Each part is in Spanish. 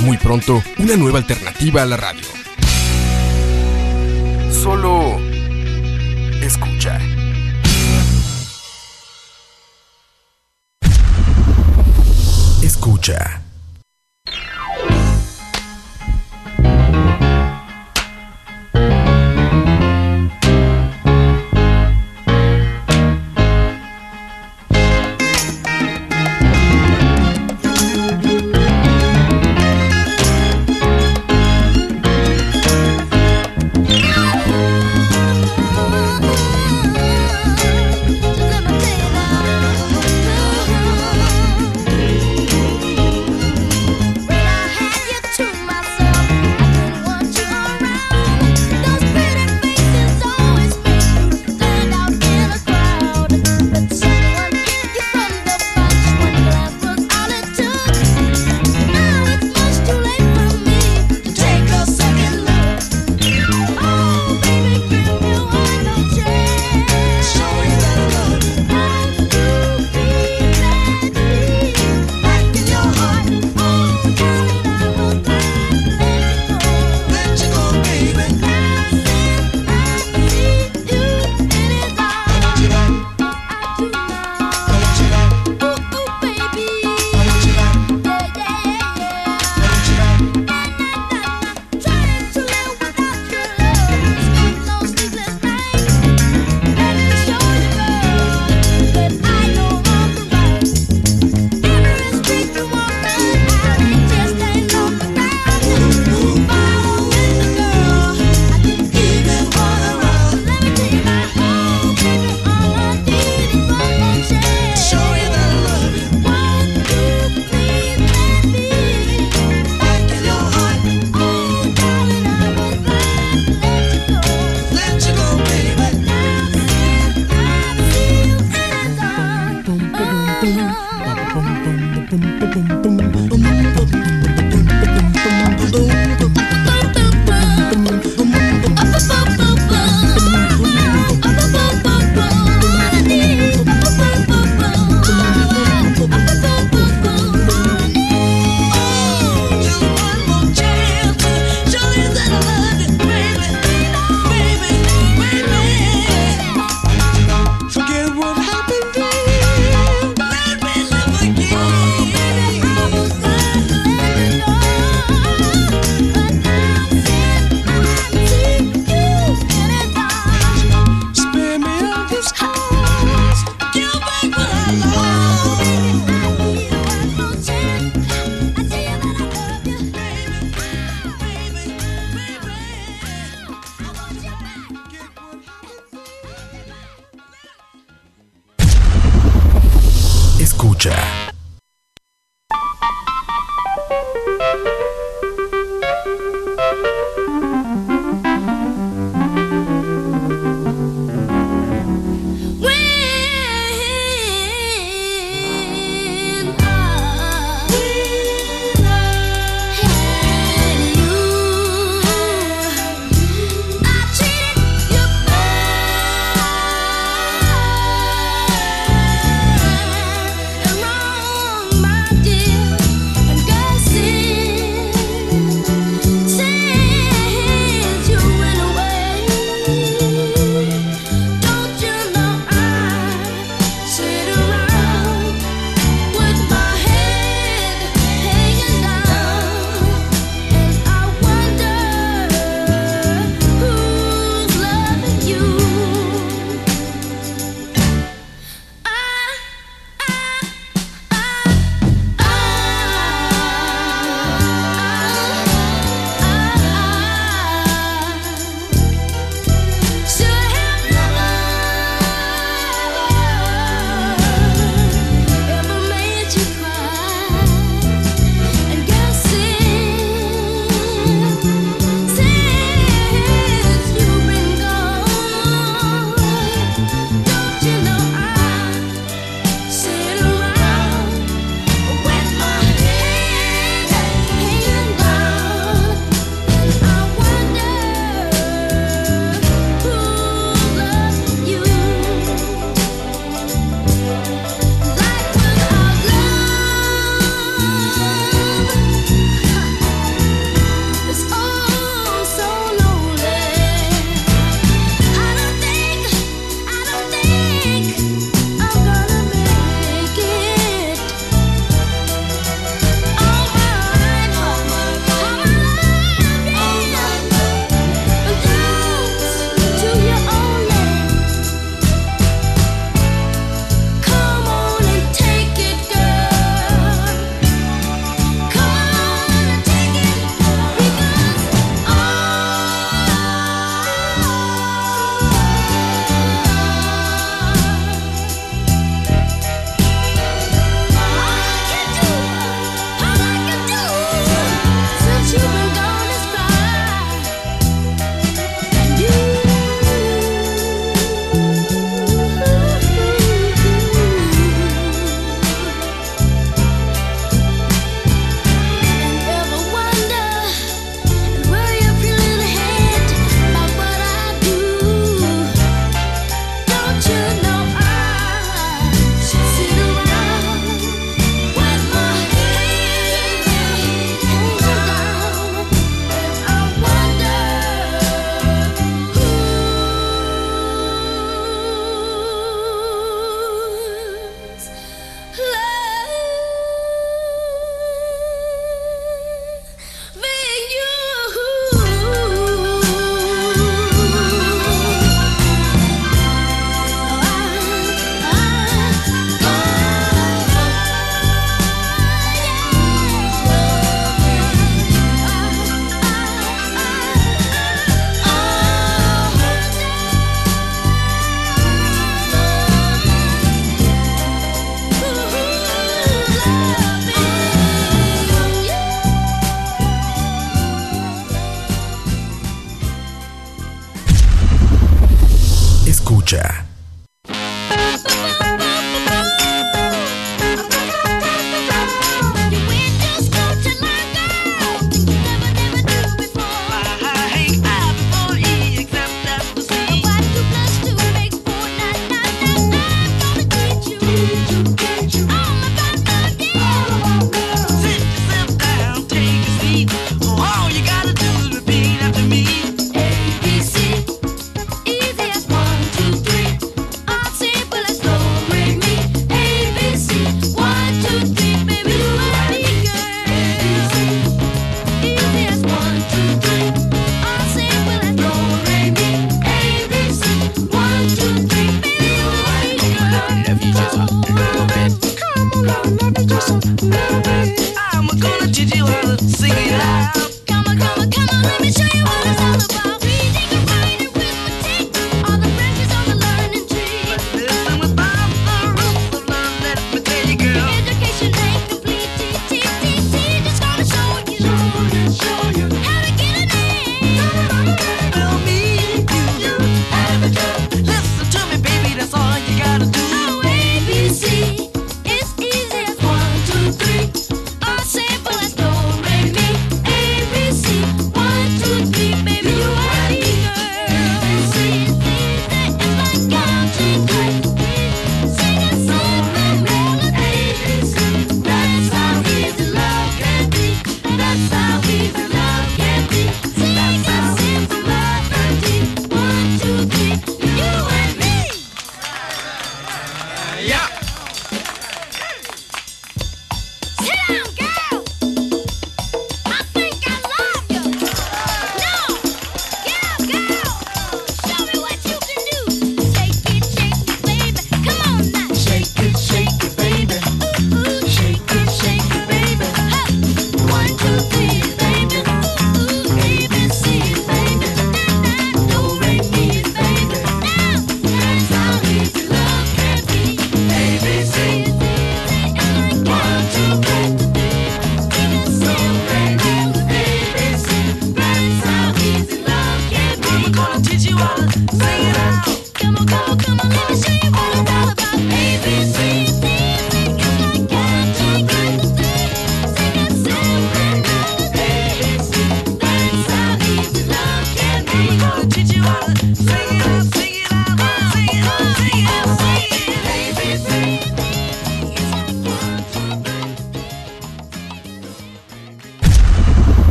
Muy pronto, una nueva alternativa a la radio. Solo escucha. Escucha.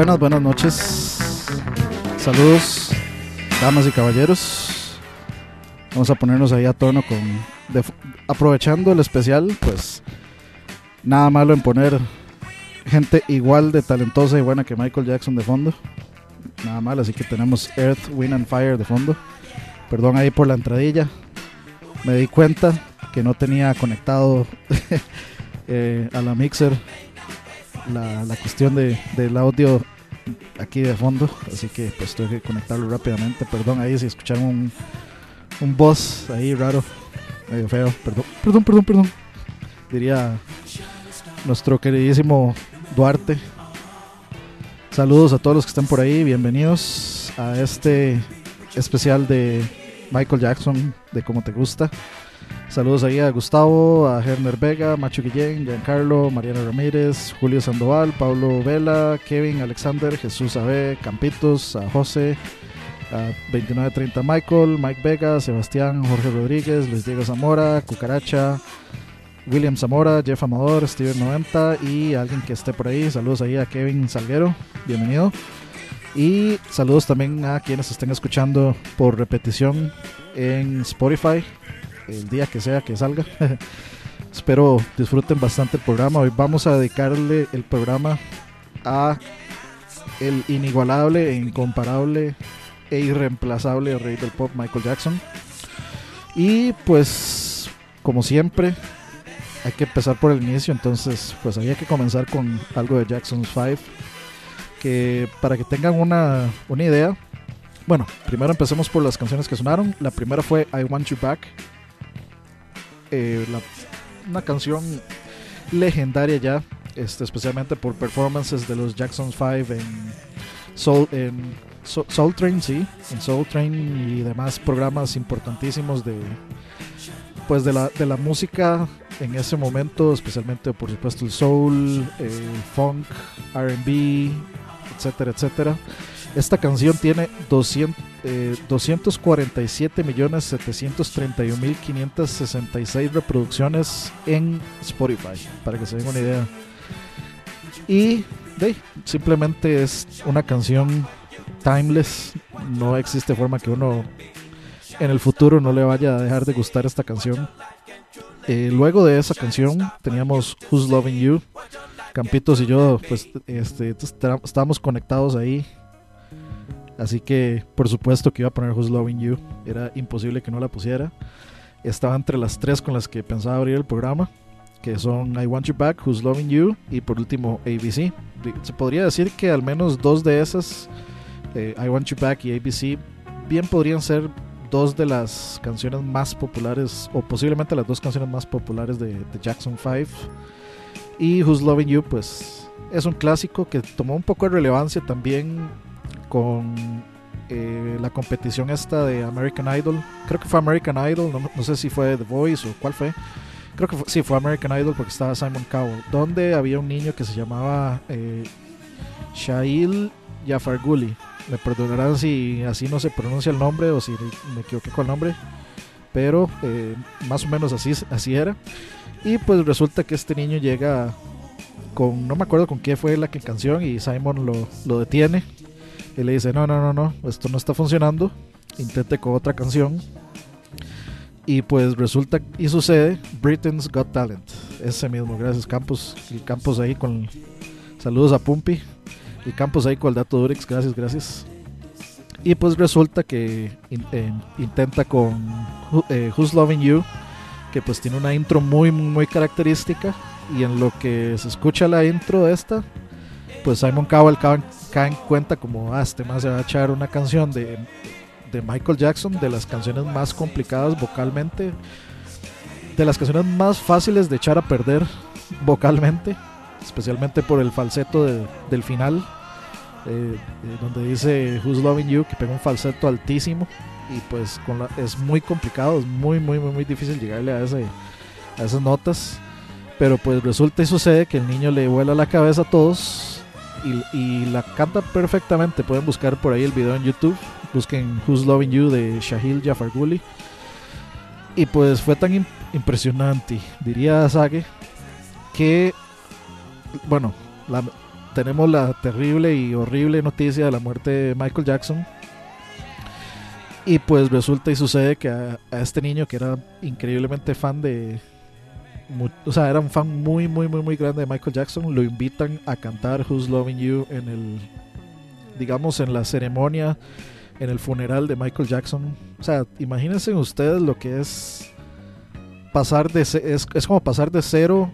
Buenas, buenas noches. Saludos, damas y caballeros. Vamos a ponernos ahí a tono con. aprovechando el especial, pues. Nada malo en poner gente igual de talentosa y buena que Michael Jackson de fondo. Nada mal, así que tenemos Earth, Wind and Fire de fondo. Perdón ahí por la entradilla. Me di cuenta que no tenía conectado eh, a la mixer la, cuestión de, del audio aquí de fondo, así que pues tuve que conectarlo rápidamente. Perdón ahí si escucharon un, un voz ahí raro, medio feo. Perdón, perdón, perdón, perdón. Diría nuestro queridísimo Duarte. Saludos a todos los que están por ahí, bienvenidos a este especial de Michael Jackson, de cómo te gusta. Saludos ahí a Gustavo, a Herner Vega, Macho Guillén, Giancarlo, Mariana Ramírez, Julio Sandoval, Pablo Vela, Kevin, Alexander, Jesús Abe, Campitos, a José, a 2930 Michael, Mike Vega, Sebastián, Jorge Rodríguez, Luis Diego Zamora, Cucaracha, William Zamora, Jeff Amador, Steven 90 y alguien que esté por ahí. Saludos ahí a Kevin Salguero, bienvenido. Y saludos también a quienes estén escuchando por repetición en Spotify el día que sea que salga. Espero disfruten bastante el programa. Hoy vamos a dedicarle el programa a el inigualable e incomparable e irreemplazable rey del pop Michael Jackson. Y pues, como siempre, hay que empezar por el inicio. Entonces, pues había que comenzar con algo de Jackson's 5. Que para que tengan una, una idea, bueno, primero empecemos por las canciones que sonaron. La primera fue I Want You Back eh, una canción legendaria ya, este, especialmente por performances de los Jackson 5 en Soul, en Soul Train, sí, en Soul Train y demás programas importantísimos de pues de la, de la música en ese momento, especialmente por supuesto el soul, el funk, RB, etcétera, etcétera. Esta canción tiene 200, eh, 247.731.566 reproducciones en Spotify, para que se den una idea. Y simplemente es una canción timeless. No existe forma que uno en el futuro no le vaya a dejar de gustar esta canción. Eh, luego de esa canción teníamos Who's Loving You. Campitos y yo, pues, este, estábamos conectados ahí Así que por supuesto que iba a poner Who's Loving You. Era imposible que no la pusiera. Estaba entre las tres con las que pensaba abrir el programa. Que son I Want You Back, Who's Loving You y por último ABC. Se podría decir que al menos dos de esas, eh, I Want You Back y ABC, bien podrían ser dos de las canciones más populares, o posiblemente las dos canciones más populares de, de Jackson 5. Y Who's Loving You, pues es un clásico que tomó un poco de relevancia también con eh, la competición esta de American Idol. Creo que fue American Idol, no, sé si fue The Voice o cuál fue. Creo que sí, fue American Idol porque estaba Simon Cowell, donde había un niño que se llamaba eh, Shail Yafarguli. Me perdonarán si así no se pronuncia el nombre o si me equivoqué con el nombre, pero eh, más o menos así, así era. Y pues resulta que este niño llega con, no me acuerdo con qué fue la canción, y Simon lo, lo detiene y le dice, no, no, no, no, esto no está funcionando, intente con otra canción. Y pues resulta y sucede Britain's Got Talent. Ese mismo, gracias Campos. Y Campos ahí con... Saludos a Pumpi. Y Campos ahí con el dato Durex, gracias, gracias. Y pues resulta que eh, intenta con eh, Who's Loving You, que pues tiene una intro muy, muy característica. Y en lo que se escucha la intro de esta, pues Simon Cowell en cuenta como, ah, este más se va a echar una canción de, de Michael Jackson, de las canciones más complicadas vocalmente, de las canciones más fáciles de echar a perder vocalmente, especialmente por el falseto del final, eh, eh, donde dice Who's Loving You, que pega un falseto altísimo y pues con es muy complicado, es muy, muy, muy, muy difícil llegarle a, ese, a esas notas. Pero pues resulta y sucede que el niño le vuela la cabeza a todos y, la canta perfectamente. Pueden buscar por ahí el video en YouTube. Busquen Who's Loving You de Shahil Jafarguli. Y pues fue tan impresionante, diría Sage, que, bueno, tenemos la terrible y horrible noticia de la muerte de Michael Jackson. Y pues resulta y sucede que a, este niño que era increíblemente fan de... O sea, era un fan muy, muy, muy, muy grande de Michael Jackson. Lo invitan a cantar Who's Loving You en el... Digamos, en la ceremonia, en el funeral de Michael Jackson. O sea, imagínense ustedes lo que es pasar de... Es, es como pasar de cero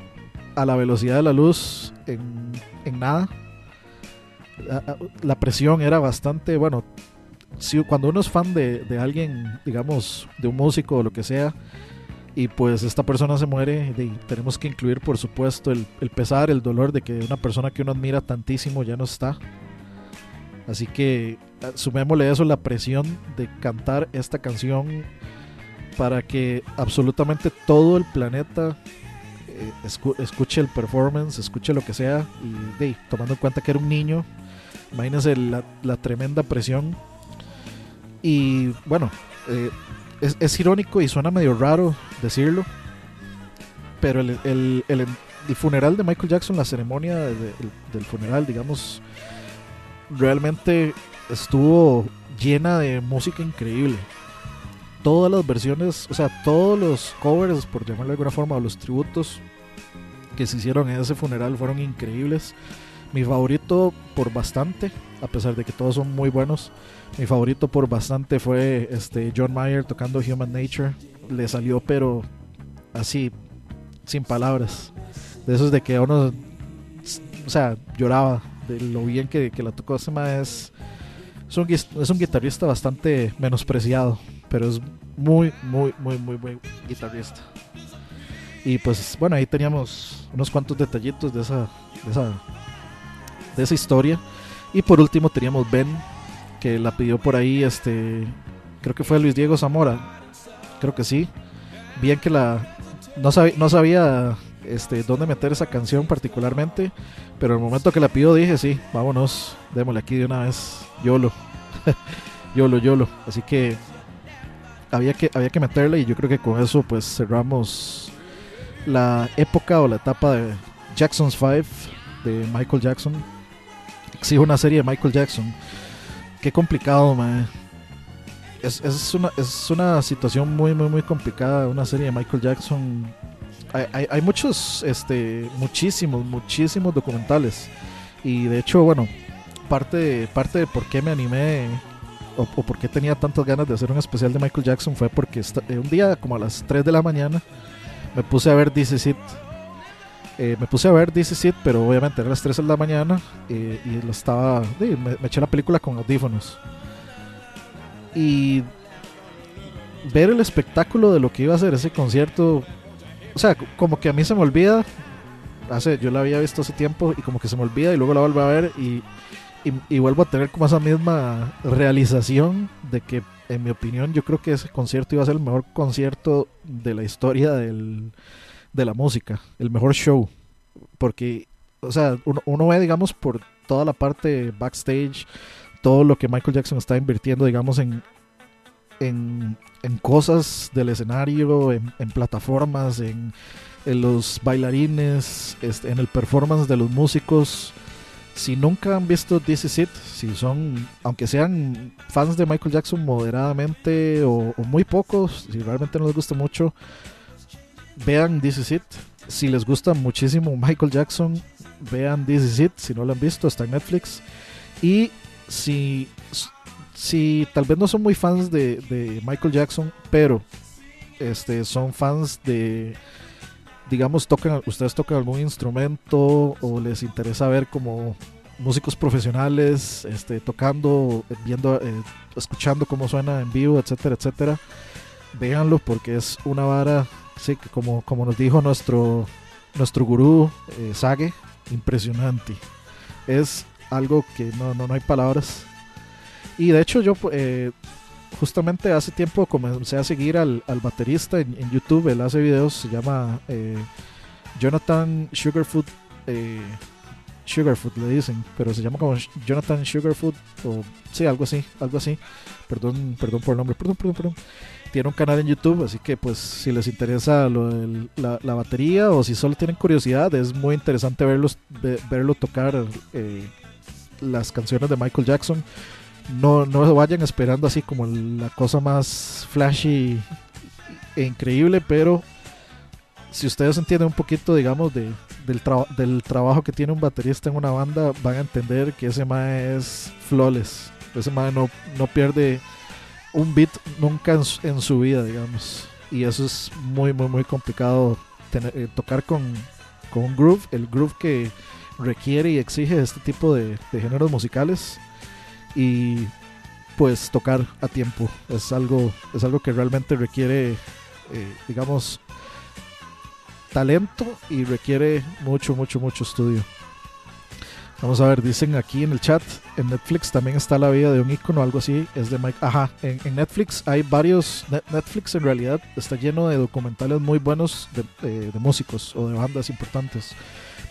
a la velocidad de la luz en, en nada. La, presión era bastante, bueno, si, cuando uno es fan de, de, alguien, digamos, de un músico o lo que sea, y pues esta persona se muere, tenemos que incluir, por supuesto, el, el, pesar, el dolor de que una persona que uno admira tantísimo ya no está. Así que sumémosle eso, la presión de cantar esta canción para que absolutamente todo el planeta eh, escuche el performance, escuche lo que sea, y tomando en cuenta que era un niño, imagínense la, tremenda presión. Y bueno, eh, es, irónico y suena medio raro decirlo, pero el, el, el, funeral de Michael Jackson, la ceremonia del funeral, digamos, realmente estuvo llena de música increíble todas las versiones, o sea, todos los covers, por llamarlo de alguna forma, o los tributos que se hicieron en ese funeral fueron increíbles. Mi favorito por bastante, a pesar de que todos son muy buenos, mi favorito por bastante fue este John Mayer tocando Human Nature. Le salió pero así, sin palabras. De esos de que uno, o sea, lloraba de lo bien que, la tocó. Es, un, es un guitarrista bastante menospreciado pero es muy, muy, muy, muy buen guitarrista. Y pues bueno, ahí teníamos unos cuantos detallitos de esa, de esa, de esa historia. Y por último teníamos Ben, que la pidió por ahí, este, creo que fue Luis Diego Zamora, creo que sí. Bien que la, no, sabía, no sabía este, dónde meter esa canción particularmente, pero el momento que la pidió dije, sí, vámonos, démosle aquí de una vez, YOLO, YOLO, YOLO. Así que había que, había que meterle y yo creo que con eso pues cerramos la época o la etapa de Jackson's 5 de Michael Jackson. Exijo una serie de Michael Jackson. Qué complicado, man. Es, es, una, es una situación muy, muy, muy complicada. Una serie de Michael Jackson. Hay, hay, muchos, este, muchísimos, muchísimos documentales. Y de hecho, bueno, parte, parte de por qué me animé o, por qué tenía tantas ganas de hacer un especial de Michael Jackson fue porque eh, un día, como a las 3 de la mañana, me puse a ver This It. Eh, me puse a ver This It, pero obviamente era las 3 de la mañana eh, y lo estaba. me, eché la película con audífonos. Y ver el espectáculo de lo que iba a ser ese concierto. O sea, como que a mí se me olvida. Hace, yo la había visto hace tiempo y como que se me olvida y luego la vuelvo a ver y y, vuelvo a tener como esa misma realización de que, en mi opinión, yo creo que ese concierto iba a ser el mejor concierto de la historia del, de la música, el mejor show. Porque, o sea, uno, uno ve, digamos, por toda la parte backstage, todo lo que Michael Jackson está invirtiendo, digamos, en, en, en cosas del escenario, en, en plataformas, en, en, los bailarines, este, en el performance de los músicos si nunca han visto This Is It, si son, aunque sean fans de Michael Jackson moderadamente o, muy pocos, si realmente no les gusta mucho, vean This Is It. Si les gusta muchísimo Michael Jackson, vean This Is It. Si no lo han visto, está en Netflix. Y si, si tal vez no son muy fans de, de Michael Jackson, pero este, son fans de digamos, tocan, ustedes tocan algún instrumento o les interesa ver como músicos profesionales este, tocando, viendo, eh, escuchando cómo suena en vivo, etcétera, etcétera, véanlo porque es una vara, sí, como, como nos dijo nuestro, nuestro gurú eh, Sage, impresionante. Es algo que no, no, no hay palabras. Y de hecho yo eh, justamente hace tiempo comencé a seguir al, baterista en, YouTube, él hace videos, se llama eh, Jonathan Sugarfoot, eh, Sugarfoot le dicen, pero se llama como Jonathan Sugarfoot o sí, algo así, algo así. Perdón, perdón por el nombre, perdón, perdón, perdón. Tiene un canal en YouTube, así que pues si les interesa la, batería o si solo tienen curiosidad, es muy interesante verlos, verlo tocar eh, las canciones de Michael Jackson. No, no vayan esperando así como la cosa más flashy e increíble, pero si ustedes entienden un poquito, digamos, de, del, del trabajo que tiene un baterista en una banda, van a entender que ese mae es flawless. Ese mae no, no pierde un beat nunca en su, vida, digamos. Y eso es muy, muy, muy complicado eh, tocar con, con, un groove, el groove que requiere y exige este tipo de, géneros musicales. Y pues tocar a tiempo es algo, es algo que realmente requiere, eh, digamos, talento y requiere mucho, mucho, mucho estudio. Vamos a ver, dicen aquí en el chat, en Netflix también está la vida de un icono, algo así, es de Mike. Ajá, en, Netflix hay varios, Netflix en realidad está lleno de documentales muy buenos de, músicos o de bandas importantes.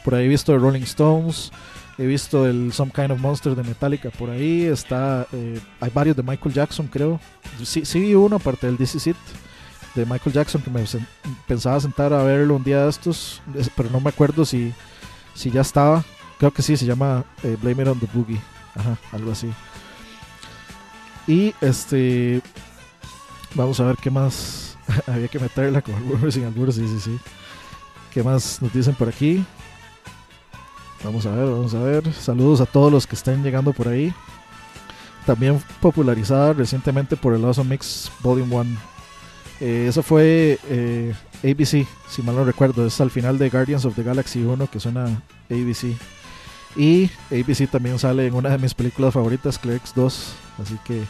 Por ahí he visto de Rolling Stones, he visto el Some Kind of Monster de Metallica, por ahí está, eh, hay varios de Michael Jackson creo. Sí, sí vi uno aparte del DC Sit de Michael Jackson que me pensaba sentar a verlo un día de estos, pero no me acuerdo si, si ya estaba. Creo que sí, se llama eh, Blame It on the Boogie. Ajá, algo así. Y este. Vamos a ver qué más. Había que meterla con albur sin albur, sí, sí, sí. ¿Qué más nos dicen por aquí? Vamos a ver, vamos a ver. Saludos a todos los que estén llegando por ahí. También popularizada recientemente por el Awesome Mix Volume 1 eh, eso fue eh, ABC, si mal no recuerdo. Es al final de Guardians of the Galaxy 1 que suena ABC. Y ABC también sale en una de mis películas favoritas, Clerks 2. Así que,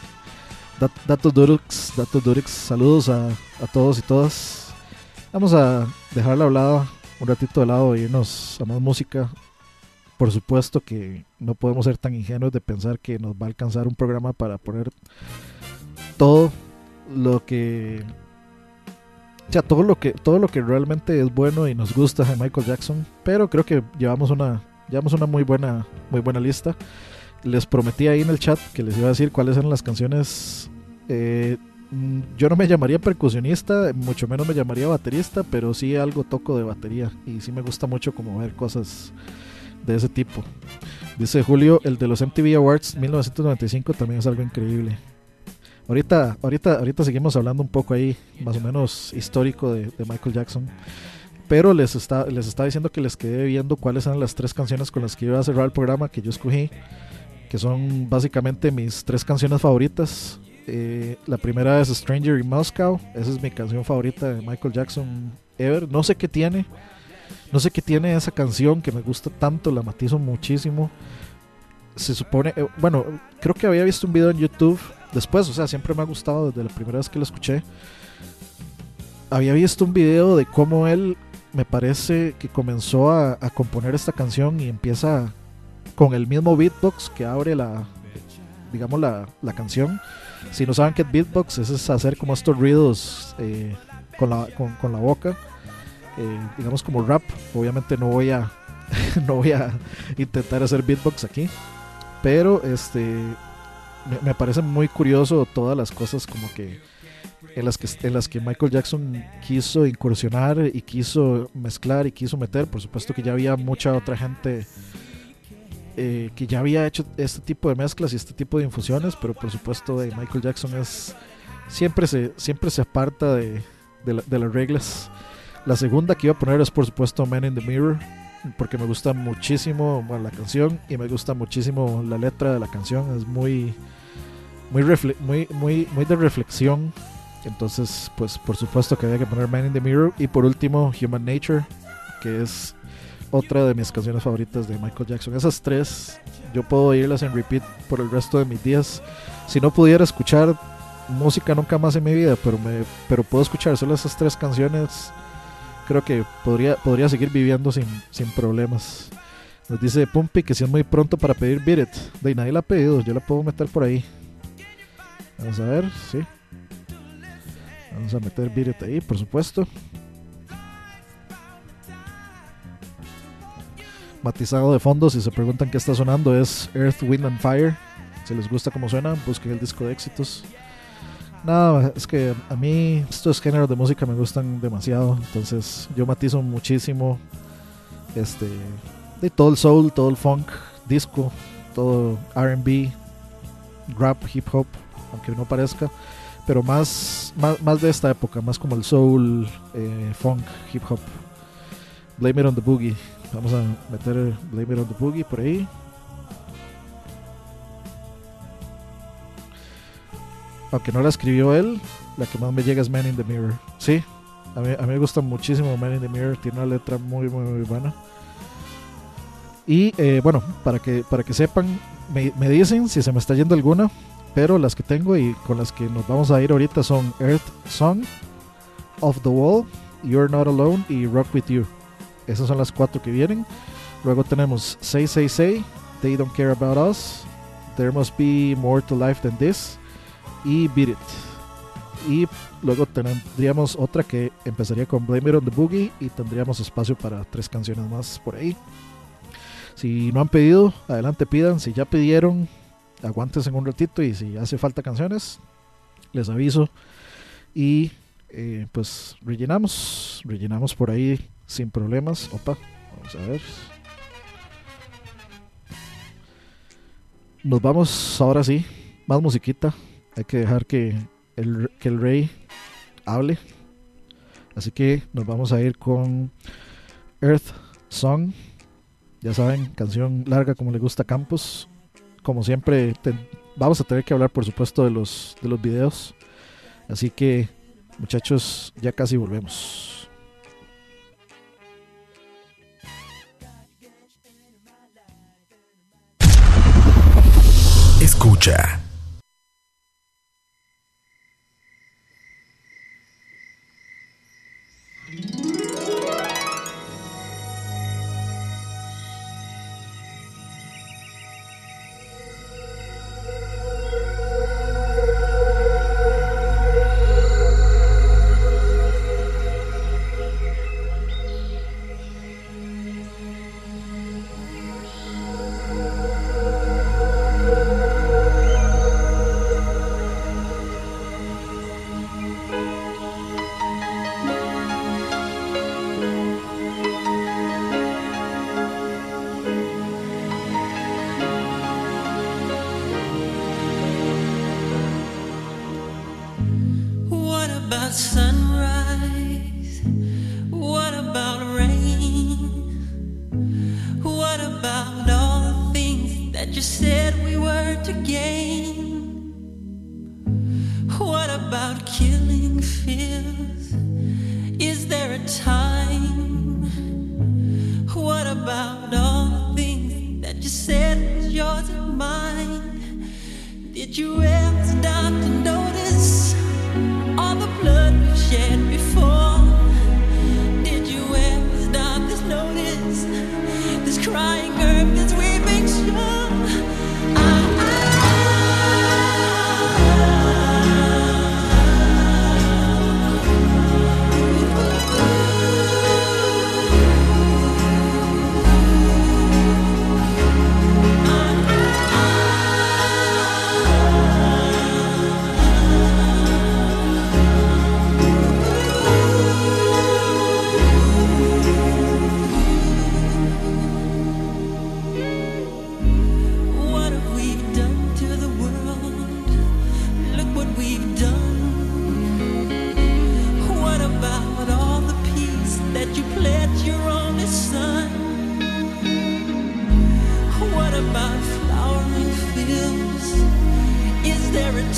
datos Durix, datos Durix. Saludos a, todos y todas. Vamos a dejarla hablada un ratito de lado e irnos a más música. Por supuesto que no podemos ser tan ingenuos de pensar que nos va a alcanzar un programa para poner todo lo que o sea, todo lo que, todo lo que realmente es bueno y nos gusta de Michael Jackson. Pero creo que llevamos una, llevamos una muy buena, muy buena lista. Les prometí ahí en el chat que les iba a decir cuáles eran las canciones. Eh, mm, yo no me llamaría percusionista, mucho menos me llamaría baterista, pero sí algo toco de batería. Y sí me gusta mucho como ver cosas de ese tipo. Dice Julio, el de los MTV Awards 1995 también es algo increíble. Ahorita, ahorita, ahorita seguimos hablando un poco ahí, más o menos histórico de, Michael Jackson. Pero les está, les está diciendo que les quedé viendo cuáles eran las tres canciones con las que iba a cerrar el programa que yo escogí, que son básicamente mis tres canciones favoritas. Eh, la primera es Stranger in Moscow, esa es mi canción favorita de Michael Jackson ever. No sé qué tiene, no sé qué tiene esa canción que me gusta tanto, la matizo muchísimo. Se supone, eh, bueno, creo que había visto un video en YouTube después, o sea, siempre me ha gustado desde la primera vez que lo escuché. Había visto un video de cómo él, me parece que comenzó a, componer esta canción y empieza con el mismo beatbox que abre la, digamos, la, canción. Si no saben qué es beatbox, es hacer como estos ruidos eh, con, la, con, la boca, eh, digamos como rap. Obviamente no voy a, no voy a intentar hacer beatbox aquí, pero este me, parece muy curioso todas las cosas como que en las que en las que Michael Jackson quiso incursionar y quiso mezclar y quiso meter. Por supuesto que ya había mucha otra gente eh, que ya había hecho este tipo de mezclas y este tipo de infusiones pero por supuesto de Michael Jackson es siempre se siempre se aparta de, de las reglas. La segunda que iba a poner es por supuesto Man in the Mirror porque me gusta muchísimo la canción y me gusta muchísimo la letra de la canción. Es muy muy, muy, muy, muy de reflexión. Entonces, pues por supuesto que había que poner Man in the Mirror. Y por último, Human Nature, que es otra de mis canciones favoritas de Michael Jackson. Esas tres, yo puedo oírlas en repeat por el resto de mis días. Si no pudiera escuchar música nunca más en mi vida, pero, me, pero puedo escuchar solo esas tres canciones, creo que podría, podría seguir viviendo sin, sin problemas. Nos dice Pumpy que si es muy pronto para pedir Beat. De nadie la ha pedido, yo la puedo meter por ahí. Vamos a ver, sí. Vamos a meter Beat ahí, por supuesto. matizado de fondo. Si se preguntan qué está sonando, es Earth, Wind and Fire. Si les gusta cómo suena, busquen el disco de éxitos. Nada, es que a mí estos géneros de música me gustan demasiado. Entonces yo matizo muchísimo este de todo el soul, todo el funk, disco, todo RB, rap, hip hop, aunque no parezca. Pero más, más, de esta época, más como el soul, eh, funk, hip hop. Blame It on the Boogie. Vamos a meter Blame It on the Boogie por ahí. Aunque no la escribió él, la que más me llega es Man in the Mirror. Sí, a mí, a mí me gusta muchísimo Man in the Mirror. Tiene una letra muy, muy, muy buena. Y eh, bueno, para que, para que sepan, me, me, dicen si se me está yendo alguna, pero las que tengo y con las que nos vamos a ir ahorita son Earth Song, Off the Wall, You're Not Alone y Rock With You. Esas son las cuatro que vienen. Luego tenemos Say Say Say, They Don't Care About Us, There Must Be More to Life Than This y Beat It. Y luego tendríamos otra que empezaría con Blame It on the Boogie y tendríamos espacio para tres canciones más por ahí. Si no han pedido, adelante pidan. Si ya pidieron, aguántense un ratito y si hace falta canciones, les aviso. Y eh, pues rellenamos, rellenamos por ahí sin problemas. Opa, vamos a ver. Nos vamos ahora sí, más musiquita. Hay que dejar que el, que el rey hable. Así que nos vamos a ir con Earth Song. Ya saben, canción larga como le gusta a Campos. Como siempre, vamos a tener que hablar, por supuesto, de los, de los videos. Así que, muchachos, ya casi volvemos. Escucha.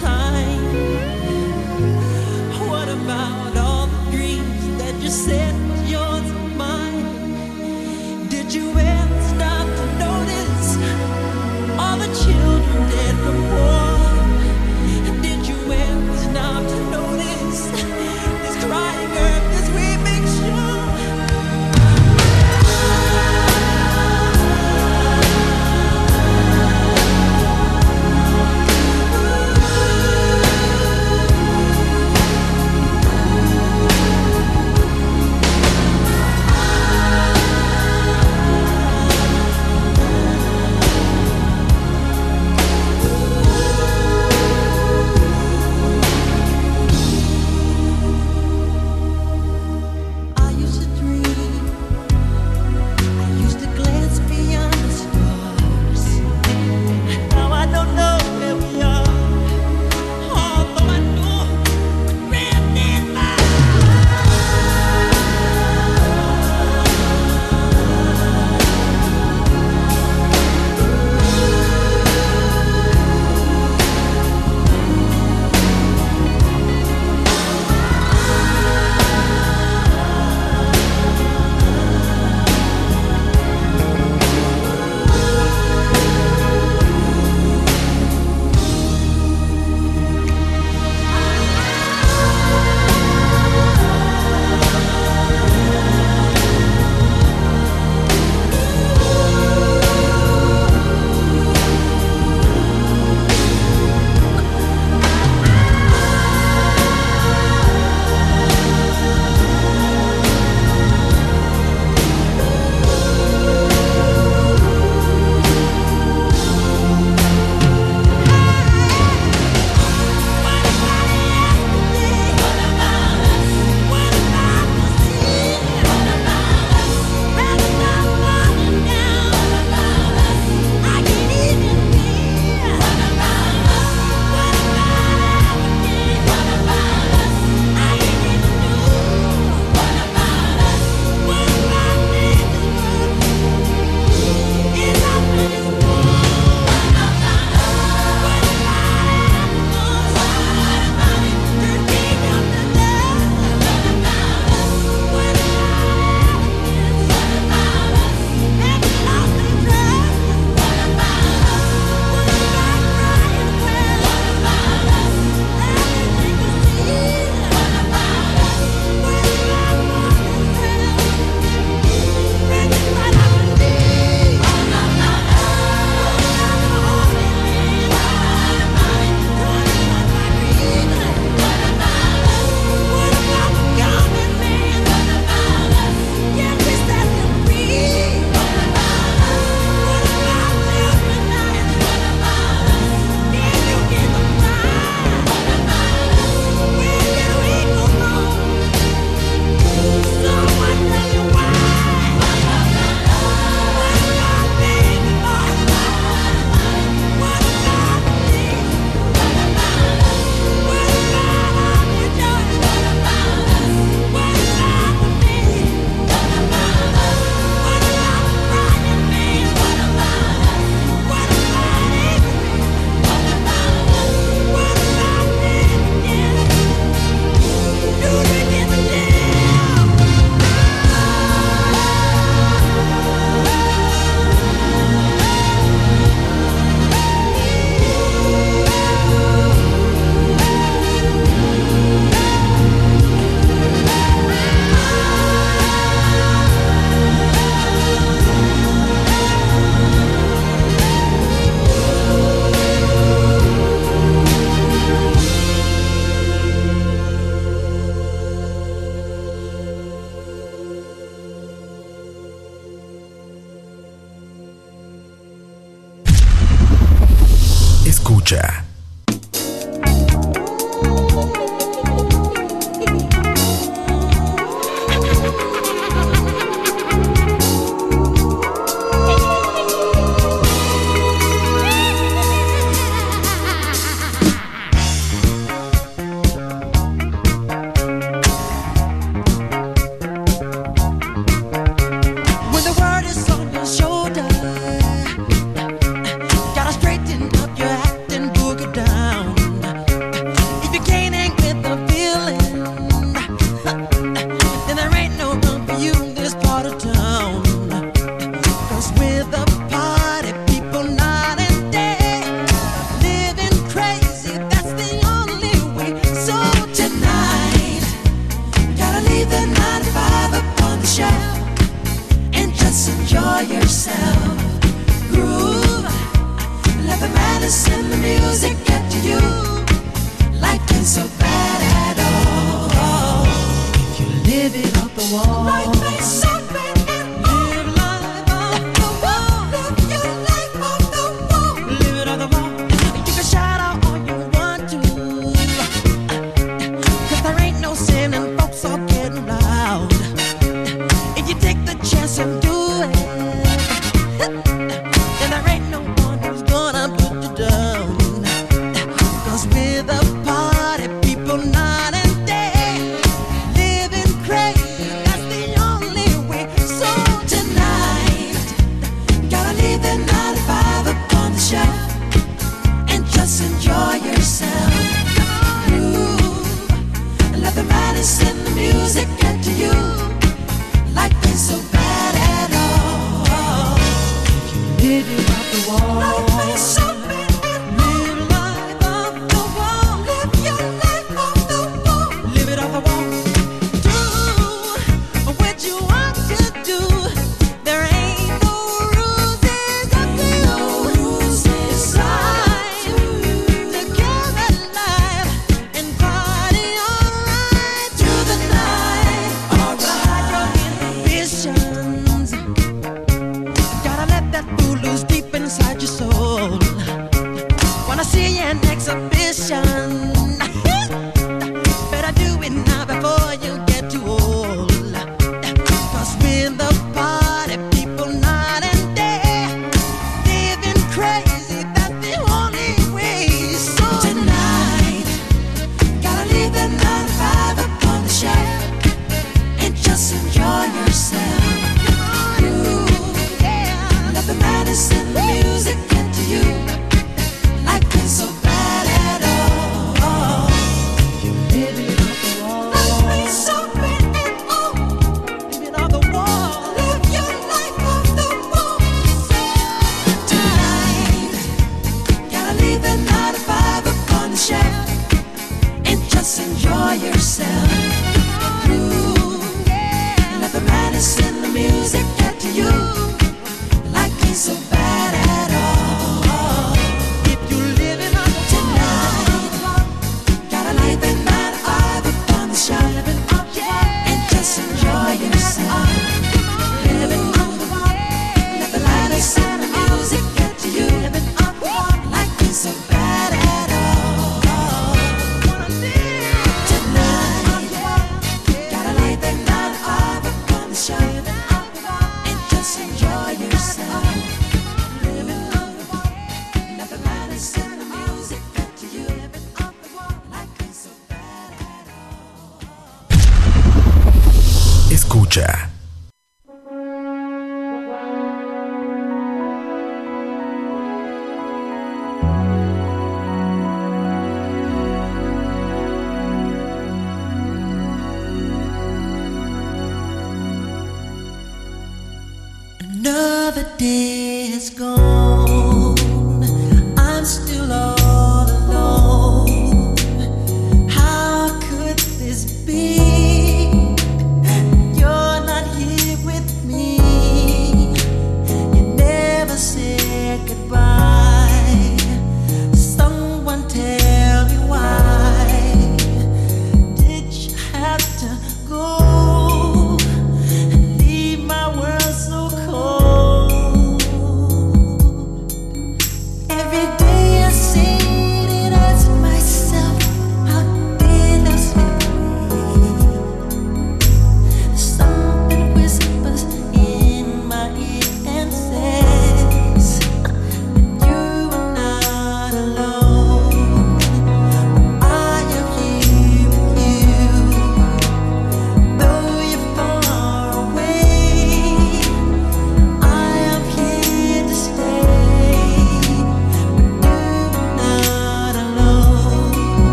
time.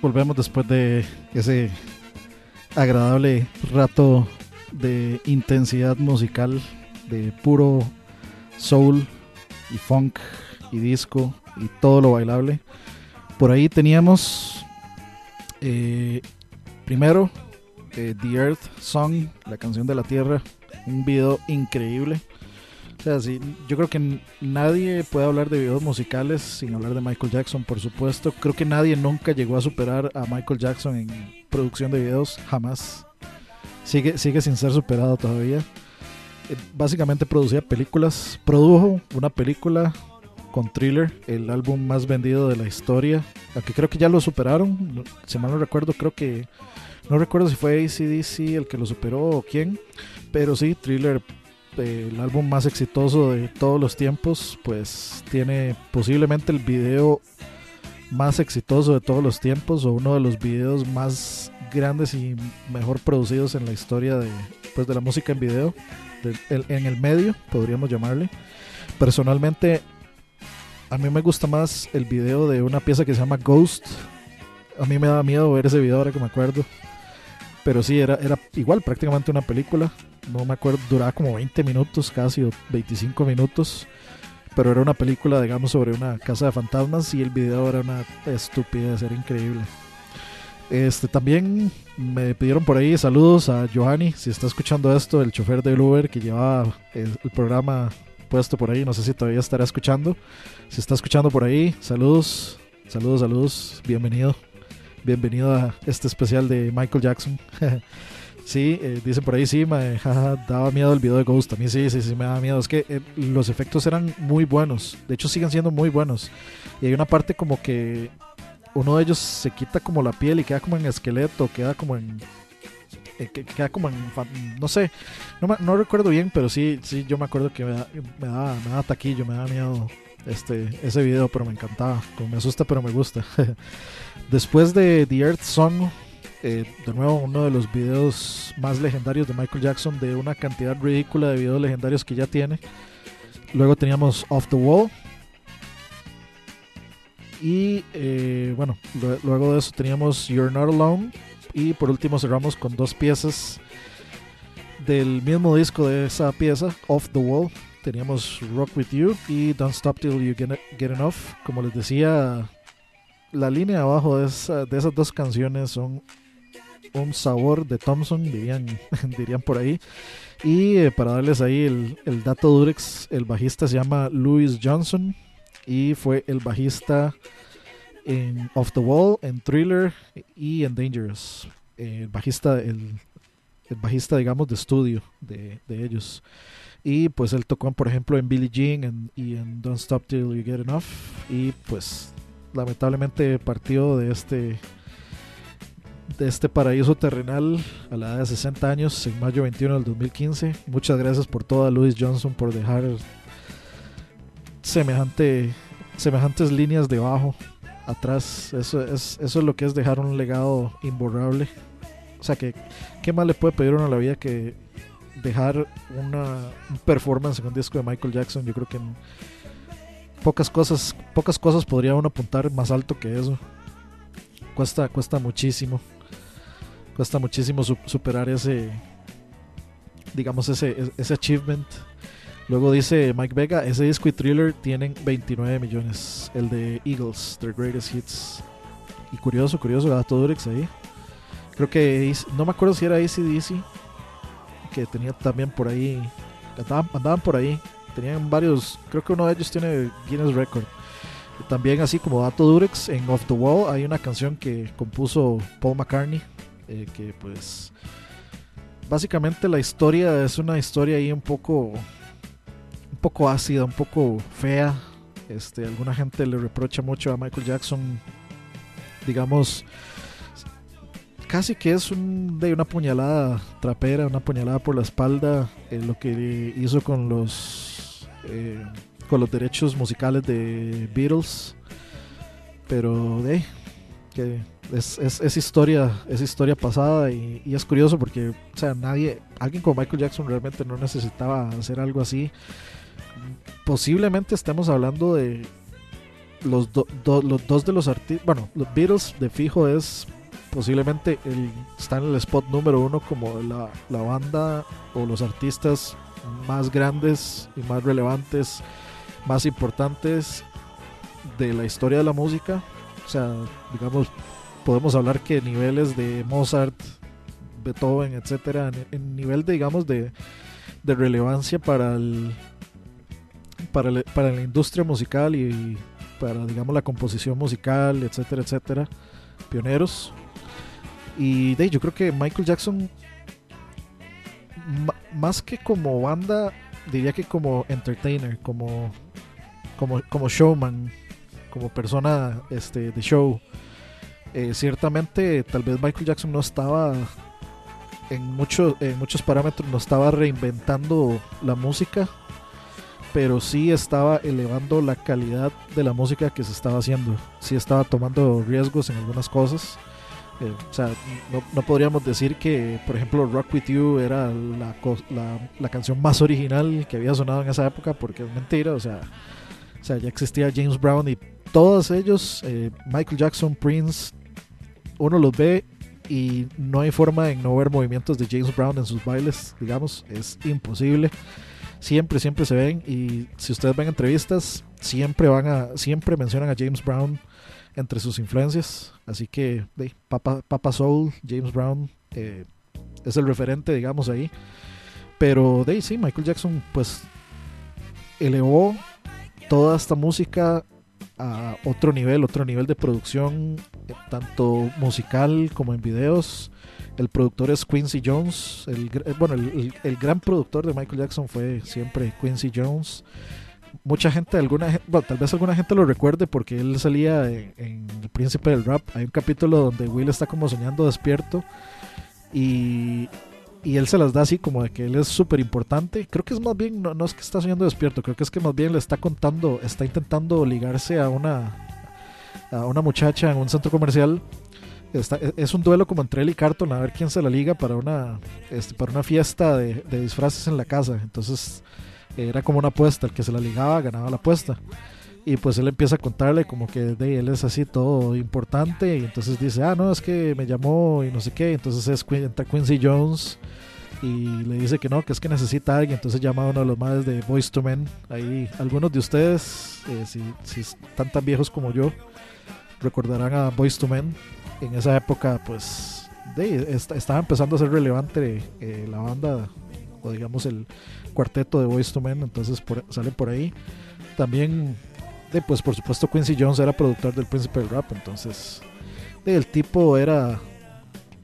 Volvemos, después de ese agradable rato de intensidad musical, de puro soul y funk y disco y todo lo bailable. Por ahí teníamos eh, primero eh, The Earth Song, la canción de la Tierra, un video increíble. Sea, sí, yo creo que nadie puede hablar de videos musicales sin hablar de Michael Jackson, por supuesto. Creo que nadie nunca llegó a superar a Michael Jackson en producción de videos, jamás. Sigue, sigue sin ser superado todavía. Eh, Básicamente producía películas, produjo una película con Thriller, el álbum más vendido de la historia, aunque creo que ya lo superaron, si mal no recuerdo, creo que, no recuerdo si fue ACDC el que lo superó o quién, pero sí, Thriller el álbum más exitoso de todos los tiempos, pues tiene posiblemente el video más exitoso de todos los tiempos o uno de los videos más grandes y mejor producidos en la historia de, pues, de la música en video, en el medio, podríamos llamarle. Personalmente, a mí me gusta más el video de una pieza que se llama Ghost. A mí me da miedo ver ese video ahora que me acuerdo. Pero sí, era, era igual prácticamente una película. No me acuerdo, duraba como 20 minutos casi o 25 minutos. Pero era una película, digamos, sobre una casa de fantasmas y el video era una estupidez, era increíble. Este también me pidieron por ahí saludos a Johanny, si está escuchando esto, el chofer del Uber que llevaba el, el programa puesto por ahí, no sé si todavía estará escuchando. Si está escuchando por ahí, saludos, saludos, saludos, bienvenido. Bienvenido a este especial de Michael Jackson. sí, eh, dice por ahí, sí, jaja, daba miedo el video de Ghost. A mí sí, sí, sí, me daba miedo. Es que eh, los efectos eran muy buenos. De hecho, siguen siendo muy buenos. Y hay una parte como que uno de ellos se quita como la piel y queda como en esqueleto, queda como en. eh, que- queda como en. No sé, no, me- no recuerdo bien, pero sí, sí, yo me acuerdo que me, da- me daba, me daba taquillo, me daba miedo este, ese video, pero me encantaba. Como me asusta, pero me gusta. Después de The Earth Song, eh, de nuevo uno de los videos más legendarios de Michael Jackson, de una cantidad ridícula de videos legendarios que ya tiene. Luego teníamos Off the Wall. Y eh, bueno, lue- luego de eso teníamos You're Not Alone. Y por último cerramos con dos piezas del mismo disco de esa pieza, Off the Wall. Teníamos Rock With You y Don't Stop Till You Get, Get Enough. Como les decía, la línea abajo de, esa- de esas dos canciones son un sabor de Thompson, dirían, dirían por ahí. Y eh, para darles ahí el, el dato Durex, el bajista se llama Louis Johnson y fue el bajista en Off the Wall, en Thriller y en Dangerous. El bajista, el, el bajista, digamos, de estudio de, de ellos. Y pues él tocó, por ejemplo, en Billie Jean y en Don't Stop Till You Get Enough. Y pues lamentablemente partió de este de este paraíso terrenal a la edad de 60 años en mayo 21 del 2015. Muchas gracias por todo a Louis Johnson por dejar semejante semejantes líneas debajo atrás. Eso es eso es lo que es dejar un legado imborrable O sea, que ¿qué más le puede pedir uno a la vida que dejar una un performance en un disco de Michael Jackson? Yo creo que en pocas cosas, pocas cosas podría uno apuntar más alto que eso. Cuesta, cuesta muchísimo. Cuesta muchísimo su- superar ese, digamos, ese, ese achievement. Luego dice Mike Vega, ese disco y thriller tienen 29 millones. El de Eagles, Their Greatest Hits. Y curioso, curioso, dato Durex ahí. Creo que, no me acuerdo si era ACDC, que tenía también por ahí, andaban por ahí. Tenían varios, creo que uno de ellos tiene Guinness Record. También así como dato Durex, en Off the Wall hay una canción que compuso Paul McCartney, eh, que pues básicamente la historia es una historia ahí un poco un poco ácida, un poco fea. Este, alguna gente le reprocha mucho a Michael Jackson, digamos, casi que es un, de una puñalada trapera, una puñalada por la espalda, eh, lo que hizo con los eh, con los derechos musicales de Beatles. Pero de que es, es, es historia, es historia pasada y, y es curioso porque, o sea, nadie, alguien como Michael Jackson realmente no necesitaba hacer algo así. Posiblemente estemos hablando de los, do- do- los dos de los artistas, bueno, los Beatles de fijo es posiblemente el, está en el spot número uno como la, la banda o los artistas más grandes y más relevantes, más importantes de la historia de la música. O sea, digamos, podemos hablar que niveles de Mozart, Beethoven, etcétera, en, nivel de, digamos, de, de relevancia para el, para, el- para la industria musical y para, digamos, la composición musical, etcétera, etcétera, pioneros. Y de, yo creo que Michael Jackson, más que como banda, diría que como entertainer, como, como, como showman, como persona este, de show. Eh, ciertamente, tal vez Michael Jackson no estaba en, en muchos parámetros, no estaba reinventando la música, pero sí estaba elevando la calidad de la música que se estaba haciendo. Sí estaba tomando riesgos en algunas cosas. Eh, o sea, no, no podríamos decir que, por ejemplo, Rock With You era la, la, la canción más original que había sonado en esa época, porque es mentira. O sea, o sea ya existía James Brown y todos ellos, eh, Michael Jackson, Prince, uno los ve y no hay forma de no ver movimientos de James Brown en sus bailes, digamos, es imposible. Siempre, siempre se ven y si ustedes ven entrevistas, siempre van a, siempre mencionan a James Brown entre sus influencias. Así que de, Papa, Soul, James Brown eh, es el referente, digamos, ahí. Pero de sí, Michael Jackson pues elevó toda esta música a otro nivel, otro nivel de producción, eh, tanto musical como en videos. El productor es Quincy Jones. El, eh, bueno, el gran productor de Michael Jackson fue siempre Quincy Jones. Mucha gente, alguna bueno, tal vez alguna gente lo recuerde porque él salía en, El Príncipe del Rap. Hay un capítulo donde Will está como soñando despierto y, él se las da así como de que él es súper importante. Creo que es más bien, no, es que está soñando despierto, creo que es que más bien le está contando, está intentando ligarse a una, a una muchacha en un centro comercial. E- es un duelo como entre él y Carton a ver quién se la liga para una, este, para una fiesta de, de disfraces en la casa. Entonces era como una apuesta, el que se la ligaba ganaba la apuesta. Y pues él empieza a contarle como que de él es así todo importante. Y entonces dice, ah, no, es que me llamó y no sé qué. Entonces es, entra Quincy Jones y le dice que no, que es que necesita a alguien. Entonces llama a uno de los madres de Voice to Men. Ahí algunos de ustedes, eh, si, si están tan viejos como yo, recordarán a Voice to Men. En esa época, pues, de, est- estaba empezando a ser relevante eh, la banda, o digamos el cuarteto de Voice to Men. Entonces sale por ahí. También de, pues por supuesto Quincy Jones era productor del Príncipe del Rap, entonces el tipo era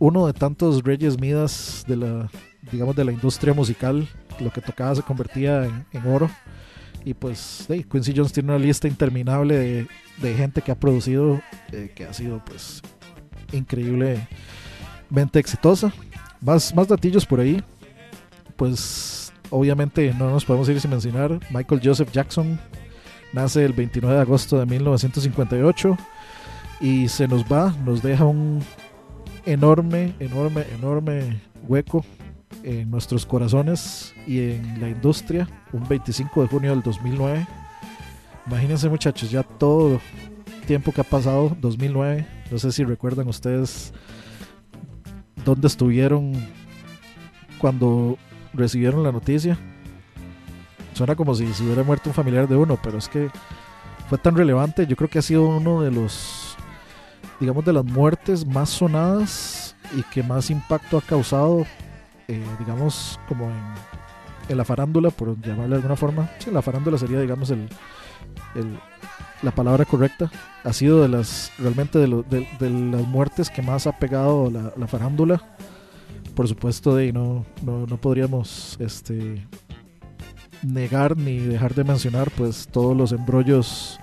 uno de tantos reyes midas de la, digamos, de la industria musical, lo que tocaba se convertía en, oro. Y pues Quincy Jones tiene una lista interminable de, de gente que ha producido, eh, que ha sido pues increíblemente exitosa. Más, más datillos por ahí. Pues obviamente no nos podemos ir sin mencionar Michael Joseph Jackson, nace el 29 de agosto de 1958 y se nos va, nos deja un enorme, enorme, enorme hueco en nuestros corazones y en la industria. Un 25 de junio del 2009. Imagínense muchachos, ya todo tiempo que ha pasado, 2009. No sé si recuerdan ustedes dónde estuvieron cuando recibieron la noticia. Suena como si hubiera muerto un familiar de uno, pero es que fue tan relevante. Yo creo que ha sido uno de los, digamos, de las muertes más sonadas y que más impacto ha causado, eh, digamos, como en, la farándula, por llamarle de alguna forma. La farándula sería, digamos, el, la palabra correcta. Ha sido de las, realmente de, lo- de- las muertes que más ha pegado la farándula. Por supuesto, de, no, no, no podríamos este, negar ni dejar de mencionar pues todos los embrollos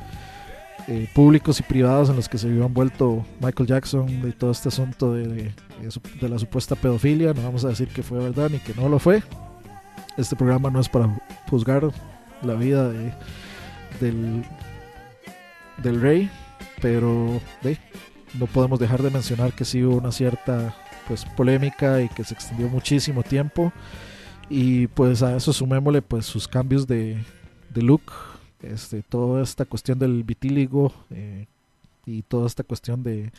eh, públicos y privados en los que se vio envuelto Michael Jackson y todo este asunto de, de- de de la supuesta pedofilia. No vamos a decir que fue verdad ni que no lo fue. Este programa no es para juzgar la vida de, del, del rey, pero de, no podemos dejar de mencionar que sí hubo una cierta pues polémica y que se extendió muchísimo tiempo. Y pues a eso sumémosle pues sus cambios de, look este toda esta cuestión del vitíligo eh, y toda esta cuestión de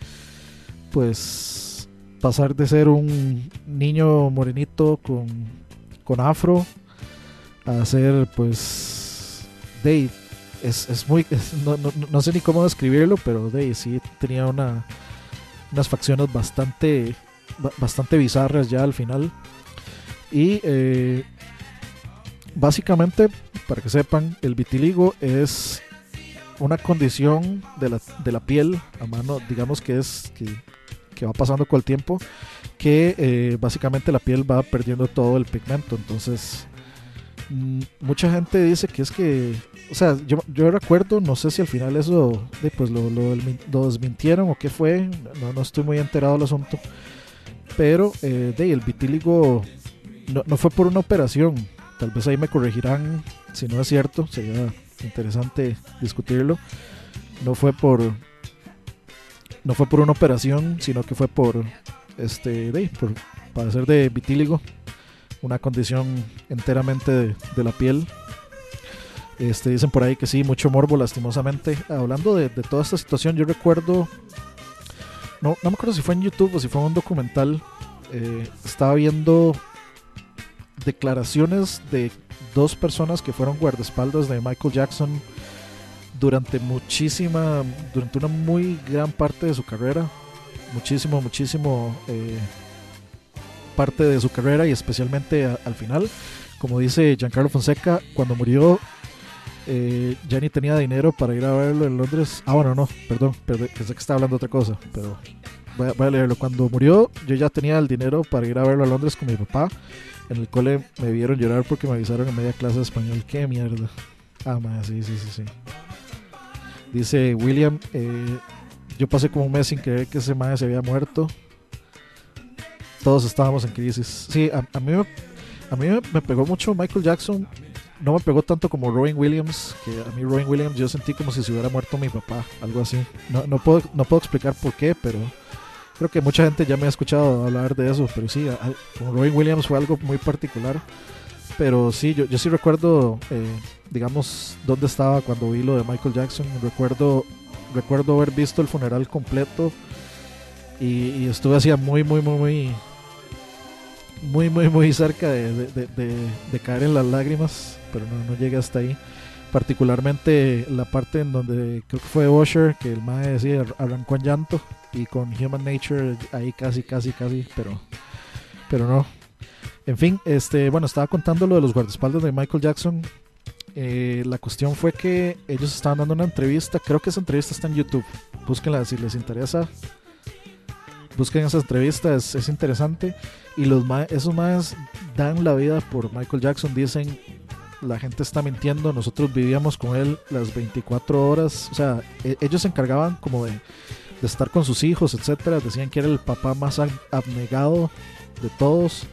pues pasar de ser un niño morenito con, con afro a ser pues de es, es muy no, no- no sé ni cómo describirlo pero de sí tenía una unas facciones bastante ba- bastante bizarras ya al final. Y eh, básicamente para que sepan el vitiligo es una condición de la, de la piel a mano digamos que es que, que va pasando con el tiempo que eh, básicamente la piel va perdiendo todo el pigmento. Entonces mm, mucha gente dice que es que o sea yo, yo recuerdo no sé si al final eso pues lo, lo, lo desmintieron o qué fue no, no estoy muy enterado del asunto pero eh, de el vitíligo no, no fue por una operación. Tal vez ahí me corregirán si no es cierto sería interesante discutirlo. No fue por no fue por una operación sino que fue por este de, por padecer de vitíligo una condición enteramente de, de la piel. Este dicen por ahí que sí mucho morbo lastimosamente. Hablando de, de toda esta situación yo recuerdo no, no me acuerdo si fue en YouTube o si fue en un documental eh, estaba viendo declaraciones de dos personas que fueron guardaespaldas de Michael Jackson durante muchísima, durante una muy gran parte de su carrera, muchísimo, muchísimo eh, parte de su carrera y especialmente al final, como dice Giancarlo Fonseca, cuando murió eh, ya ni tenía dinero para ir a verlo en Londres. Ah, bueno, no, perdón, perdón, pensé que estaba hablando otra cosa, pero voy a, leerlo. Cuando murió, yo ya tenía el dinero para ir a verlo a Londres con mi papá. En el cole me vieron llorar porque me avisaron en media clase de español. ¡Qué mierda! Ah, madre, sí, sí, sí, sí. Dice William, eh, yo pasé como un mes sin creer que ese madre se había muerto. Todos estábamos en crisis. Sí, a, a mí, a mí me pegó mucho Michael Jackson. No me pegó tanto como Robin Williams, que a mí Robin Williams yo sentí como si se hubiera muerto mi papá, algo así. No, no, puedo, no puedo explicar por qué, pero creo que mucha gente ya me ha escuchado hablar de eso, pero sí, con Robin Williams fue algo muy particular. Pero sí, yo, yo sí recuerdo, eh, digamos, dónde estaba cuando vi lo de Michael Jackson. Recuerdo, recuerdo haber visto el funeral completo y, estuve así muy, muy, muy, muy, muy, muy, muy cerca de- de- de- de caer en las lágrimas, pero no, no llegué hasta ahí. Particularmente la parte en donde creo que fue Usher, que el mae decía arrancó en llanto y con Human Nature ahí casi, casi, casi, pero, pero no. En fin, este, bueno, estaba contando lo de los guardaespaldas de Michael Jackson. Eh, la cuestión fue que ellos estaban dando una entrevista, creo que esa entrevista está en YouTube. Búsquenla si les interesa. Busquen esa entrevista, es, es interesante. Y los esos más dan la vida por Michael Jackson. Dicen, la gente está mintiendo, nosotros vivíamos con él las 24 horas. O sea, e- ellos se encargaban como de, estar con sus hijos, etcétera. Decían que era el papá más ab- abnegado de todos,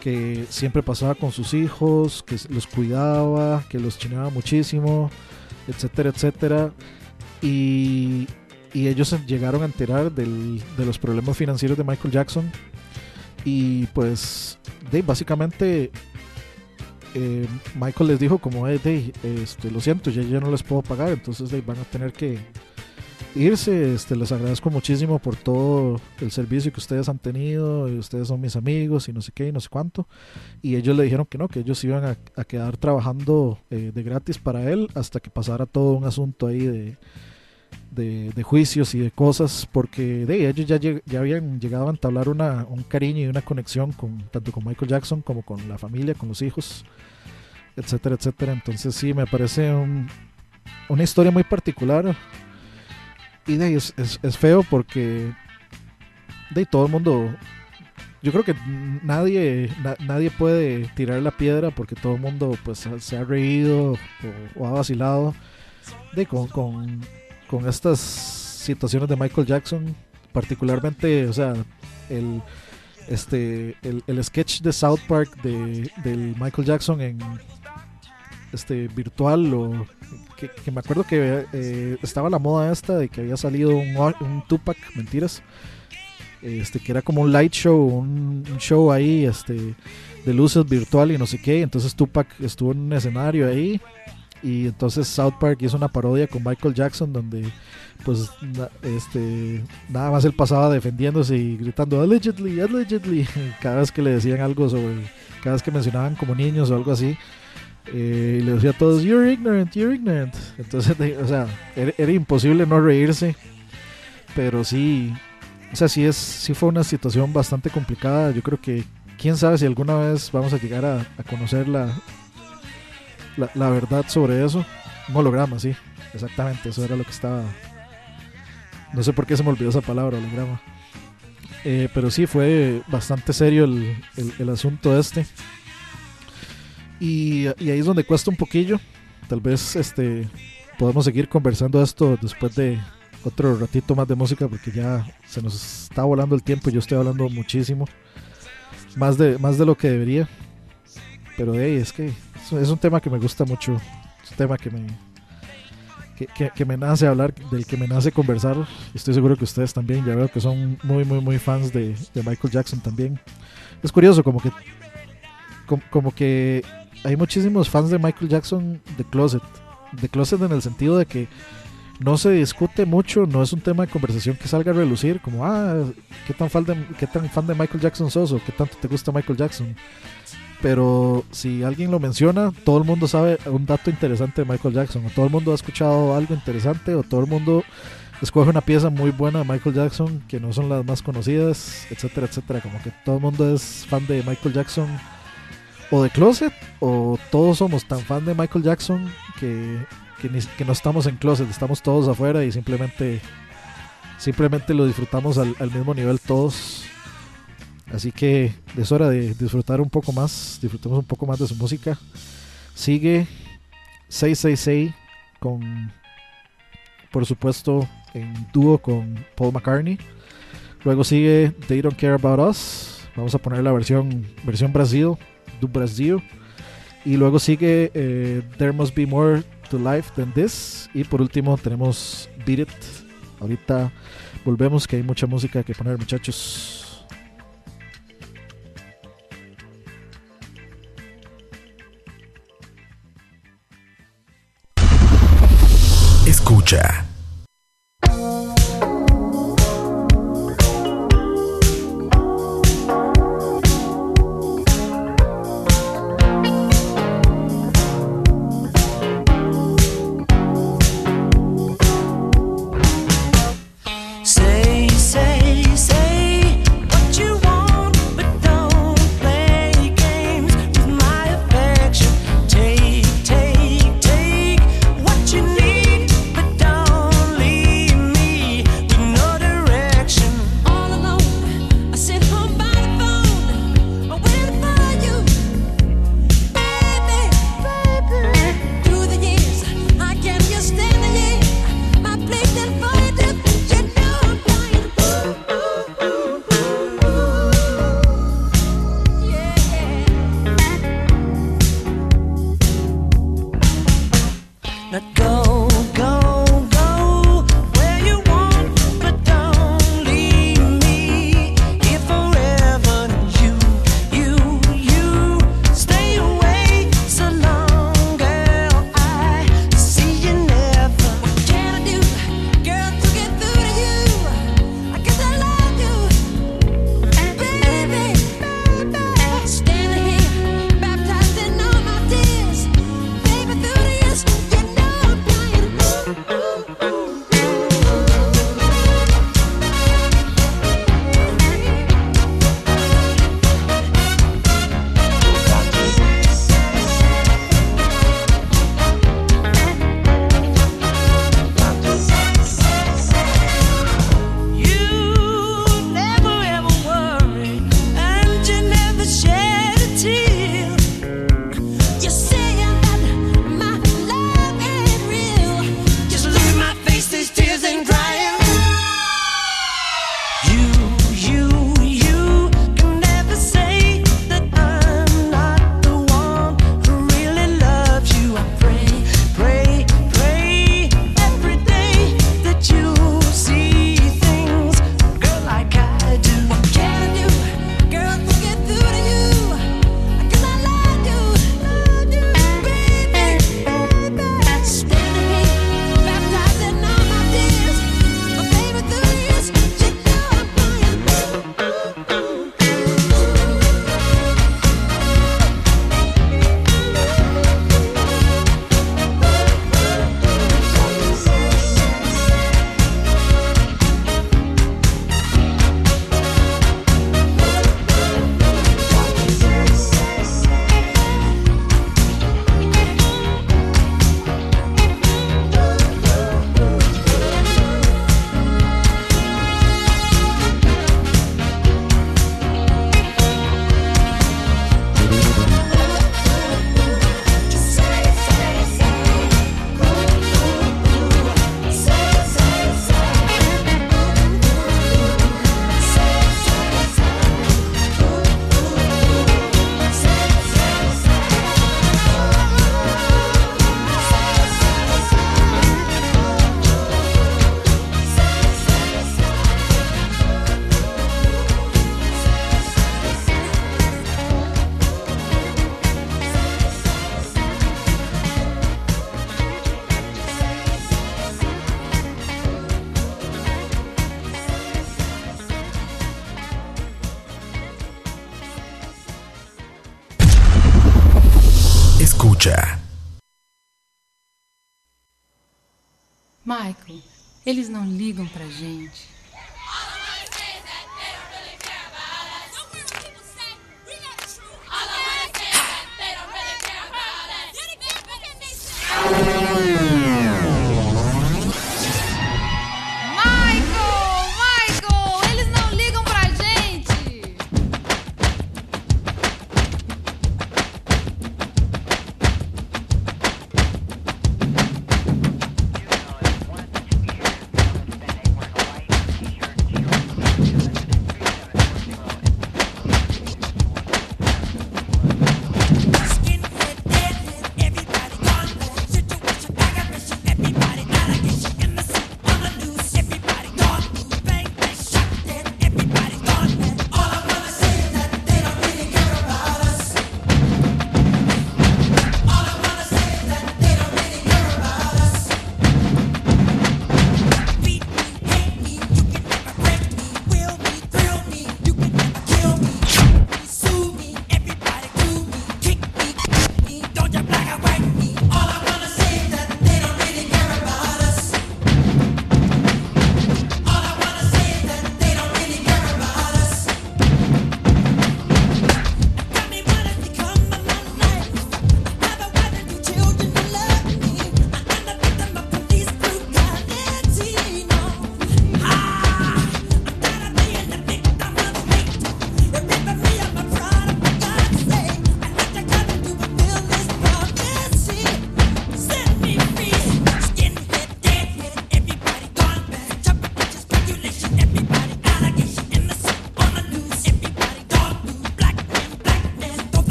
que siempre pasaba con sus hijos, que los cuidaba, que los chineaba muchísimo, etcétera, etcétera. Y, y ellos llegaron a enterar del- de los problemas financieros de Michael Jackson y pues de, básicamente eh, Michael les dijo como "Eh, de, este, lo siento ya, ya no les puedo pagar entonces de, van a tener que irse este, les agradezco muchísimo por todo el servicio que ustedes han tenido y ustedes son mis amigos y no sé qué y no sé cuánto y ellos le dijeron que no, que ellos iban a, a quedar trabajando eh, de gratis para él hasta que pasara todo un asunto ahí de, de, juicios y de cosas, porque de ellos ya, ya habían llegado a entablar una, un cariño y una conexión con tanto con Michael Jackson como con la familia, con los hijos, etcétera, etcétera. Entonces sí, me parece un- una historia muy particular y de es, es, es feo porque de todo el mundo yo creo que nadie na- nadie puede tirar la piedra porque todo el mundo pues se ha reído o, ha vacilado de con, con estas situaciones de Michael Jackson particularmente o sea el este el, el sketch de South Park de del Michael Jackson en este virtual o que, me acuerdo que eh, estaba la moda esta de que había salido un, un Tupac mentiras este que era como un light show, un, un show ahí, este, de luces virtual y no sé qué. Entonces Tupac estuvo en un escenario ahí y entonces South Park hizo una parodia con Michael Jackson donde pues na- este nada más él pasaba defendiéndose y gritando allegedly, allegedly cada vez que le decían algo sobre, cada vez que mencionaban como niños o algo así. eh, y le decía a todos, you're ignorant, you're ignorant. Entonces, de- o sea, era, era imposible no reírse. Pero sí, o sea, sí, es, sí fue una situación bastante complicada. Yo creo que quién sabe si alguna vez vamos a llegar a, a conocer la, la, la verdad sobre eso. Un holograma, sí, exactamente, eso era lo que estaba. No sé por qué se me olvidó esa palabra, holograma. Eh, pero sí, fue bastante serio el, el- el asunto este. Y, y ahí es donde cuesta un poquillo. Tal vez este podemos seguir conversando esto después de otro ratito más de música porque ya se nos está volando el tiempo yo estoy hablando muchísimo. Más de, más de lo que debería. Pero hey, es que es, un tema que me gusta mucho. Es un tema que me, que, me nace hablar, del que me nace conversar. Estoy seguro que ustedes también, ya veo que son muy, muy, muy fans de, de Michael Jackson también. Es curioso, como que, como, como que hay muchísimos fans de Michael Jackson de Closet. De Closet en el sentido de que no se discute mucho, no es un tema de conversación que salga a relucir, como, ah, ¿qué tan fan de, qué tan fan de Michael Jackson sos o qué tanto te gusta Michael Jackson? Pero si alguien lo menciona, todo el mundo sabe un dato interesante de Michael Jackson, o todo el mundo ha escuchado algo interesante, o todo el mundo escoge una pieza muy buena de Michael Jackson que no son las más conocidas, etcétera, etcétera. Como que todo el mundo es fan de Michael Jackson o de Closet, o todos somos tan fan de Michael Jackson que, que, no estamos en Closet, estamos todos afuera y simplemente, simplemente lo disfrutamos al mismo nivel todos. Así que es hora de disfrutar un poco más, disfrutemos un poco más de su música. Sigue 666 con, por supuesto, en dúo con Paul McCartney. Luego sigue They Don't Care About Us. Vamos a poner la versión, versión Brasil, do Brasil. Y luego sigue eh, There Must Be More to Life Than This. Y por último tenemos Beat It. Ahorita volvemos que hay mucha música que poner muchachos. Escucha.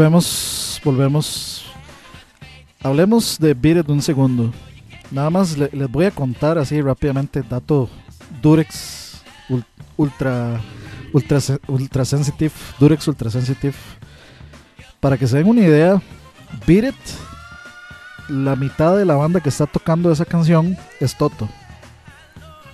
Volvemos, volvemos. Hablemos de Beat It un segundo. Nada más le- les voy a contar así rápidamente dato Durex ul- ultra ultra ultra sensitive, Durex ultra sensitive. Para que se den una idea, Beat It la mitad de la banda que está tocando esa canción es Toto.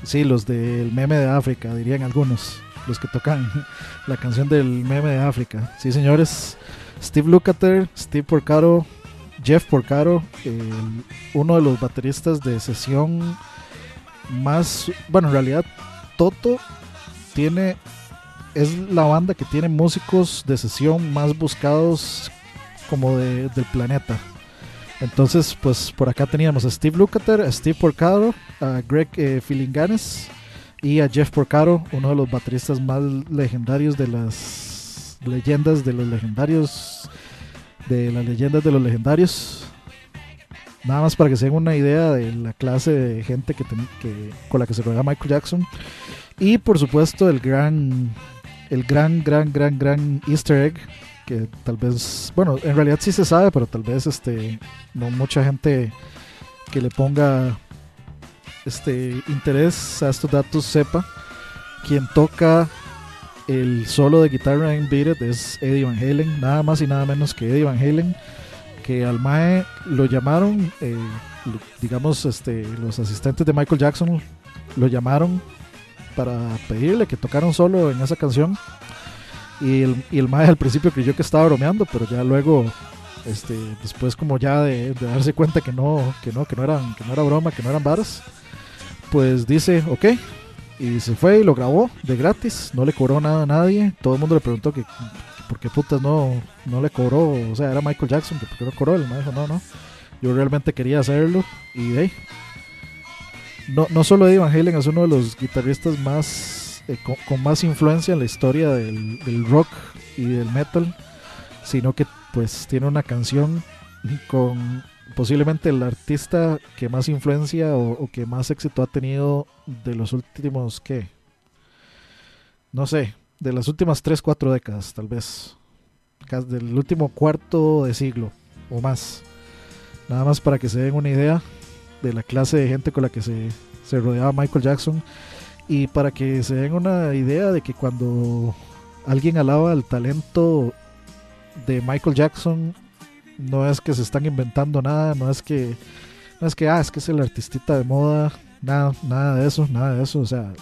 Sí, los del meme de África, dirían algunos. Los que tocan la canción del meme de África. Sí, señores. Steve Lukather, Steve Porcaro, Jeff Porcaro, el- uno de los bateristas de sesión más. Bueno, en realidad, Toto tiene. Es la banda que tiene músicos de sesión más buscados como de- del planeta. Entonces, pues por acá teníamos a Steve Lukather, a Steve Porcaro, a Greg eh, Filinganes y a Jeff Porcaro, uno de los bateristas más legendarios de las leyendas de los legendarios, de las leyendas de los legendarios. Nada más para que se den una idea de la clase de gente que, que- con la que se rodea Michael Jackson. Y por supuesto el gran, el gran, gran, gran, gran Easter egg que tal vez, bueno, en realidad sí se sabe, pero tal vez este no mucha gente que le ponga este interés a estos datos sepa. Quien toca el solo de guitarra en Beat es Eddie Van Halen, nada más y nada menos que Eddie Van Halen, que al Mae lo llamaron, eh, digamos, este, los asistentes de Michael Jackson lo llamaron para pedirle que tocara un solo en esa canción. Y el, y el Mae al principio creyó que estaba bromeando, pero ya luego este después como ya de, de darse cuenta que no que no que no eran que no era broma que no eran varas pues dice ok y se fue y lo grabó de gratis no le cobró nada a nadie todo el mundo le preguntó que, por qué putas no no le cobró o sea era Michael Jackson que por qué no cobró el mae dijo no no yo realmente quería hacerlo y hey, no, no solo Eddie Van Halen es uno de los guitarristas más eh, con, con más influencia en la historia del, del rock y del metal sino que pues tiene una canción con posiblemente el artista que más influencia o, que más éxito ha tenido de los últimos, ¿qué? No sé, de las últimas 3, 4 décadas tal vez, del último cuarto de siglo o más. Nada más para que se den una idea de la clase de gente con la que se, se rodeaba Michael Jackson y para que se den una idea de que cuando alguien alaba el talento de Michael Jackson no es que se están inventando nada, no es que no es que ah, es que es el artistita de moda, nada, nada de eso, nada de eso, o sea,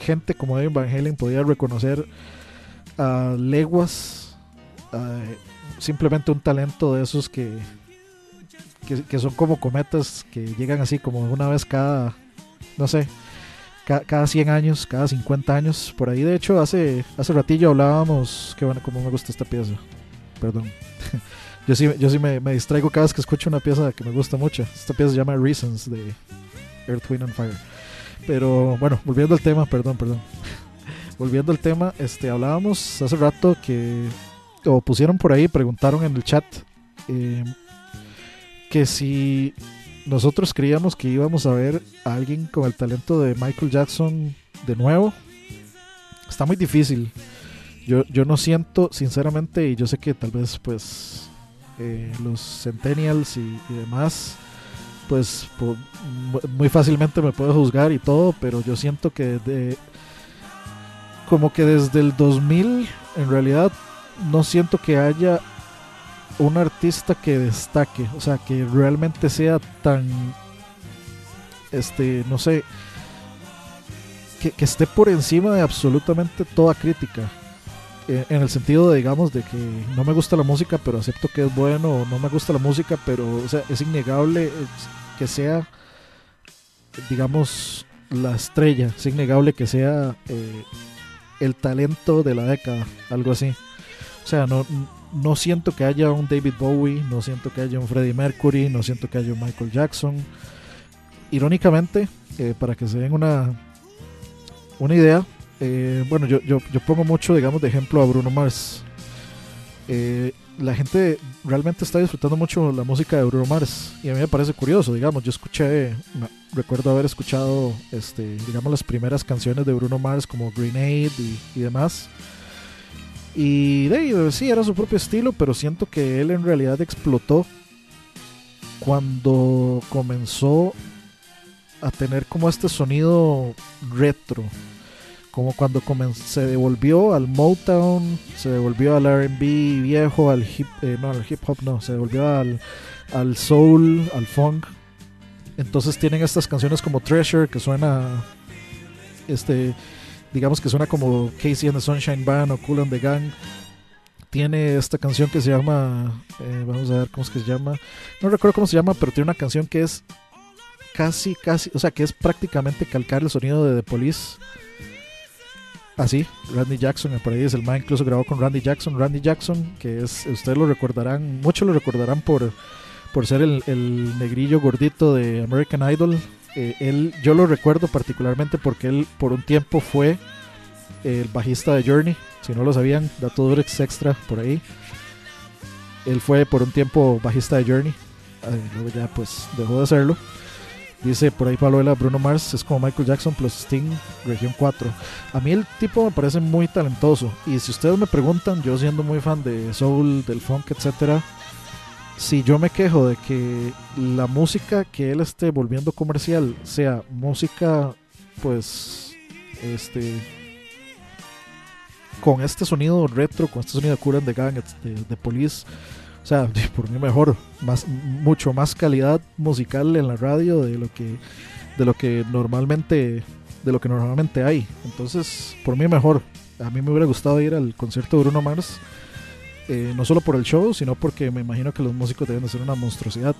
gente como Evan Van Halen podía reconocer a leguas simplemente un talento de esos que, que que son como cometas que llegan así como una vez cada no sé, ca- cada 100 años, cada 50 años, por ahí de hecho hace hace ratillo hablábamos, que bueno, como me gusta esta pieza perdón. Yo sí, yo sí me, me distraigo cada vez que escucho una pieza que me gusta mucho. Esta pieza se llama Reasons de Earth, Wind and Fire. Pero bueno, volviendo al tema, perdón, perdón. volviendo al tema, este, hablábamos hace rato que, o pusieron por ahí, preguntaron en el chat, eh, que si nosotros creíamos que íbamos a ver a alguien con el talento de Michael Jackson de nuevo. Está muy difícil. Yo, yo no siento, sinceramente, y yo sé que tal vez pues eh, los centennials y, demás, pues muy fácilmente me puedo juzgar y todo, pero yo siento que de, como que desde el 2000, en realidad, no siento que haya un artista que destaque, o sea, que realmente sea tan, este, no sé, que, que esté por encima de absolutamente toda crítica en el sentido de digamos de que no me gusta la música pero acepto que es bueno no me gusta la música pero o sea es innegable eh, que sea digamos la estrella es innegable que sea eh, el talento de la década algo así. O sea no no siento que haya un David Bowie no siento que haya un Freddie Mercury no siento que haya un Michael Jackson. Irónicamente eh, para que se den una una idea eh, bueno, yo, yo, yo pongo mucho, digamos, de ejemplo a Bruno Mars. Eh, la gente realmente está disfrutando mucho la música de Bruno Mars y a mí me parece curioso, digamos, yo escuché, recuerdo haber escuchado, este, digamos, las primeras canciones de Bruno Mars como Grenade y, demás. Y de ahí, sí, era su propio estilo, pero siento que él en realidad explotó cuando comenzó a tener como este sonido retro. Como cuando se devolvió al Motown, se devolvió al RB viejo, al hip, eh, no, al hip hop no, se devolvió al, al soul, al funk. Entonces tienen estas canciones como Treasure que suena, este, digamos que suena como Casey and the Sunshine Band o Cool and the Gang. Tiene esta canción que se llama, eh, vamos a ver cómo es que se llama, no recuerdo cómo se llama, pero tiene una canción que es casi, casi, o sea, que es prácticamente calcar el sonido de The Police. Así, Randy Jackson, por ahí es el man, incluso grabó con Randy Jackson. Randy Jackson, que es, ustedes lo recordarán, muchos lo recordarán por, por ser el, el negrillo gordito de American Idol. Eh, él, yo lo recuerdo particularmente porque él por un tiempo fue el bajista de Journey. Si no lo sabían, dato Durex extra por ahí. Él fue por un tiempo bajista de Journey. luego ya pues dejó de hacerlo. Dice por ahí Pablo Vela, Bruno Mars es como Michael Jackson plus Sting, región 4. A mí el tipo me parece muy talentoso. Y si ustedes me preguntan, yo siendo muy fan de soul, del funk, etcétera, si yo me quejo de que la música que él esté volviendo comercial sea música, pues, este, con este sonido retro, con este sonido de and the Gang, de, de Police, o sea, por mí mejor, más, mucho más calidad musical en la radio de lo que, de lo que normalmente, de lo que normalmente hay. Entonces, por mí mejor. A mí me hubiera gustado ir al concierto de Bruno Mars, eh, no solo por el show, sino porque me imagino que los músicos deben de ser una monstruosidad.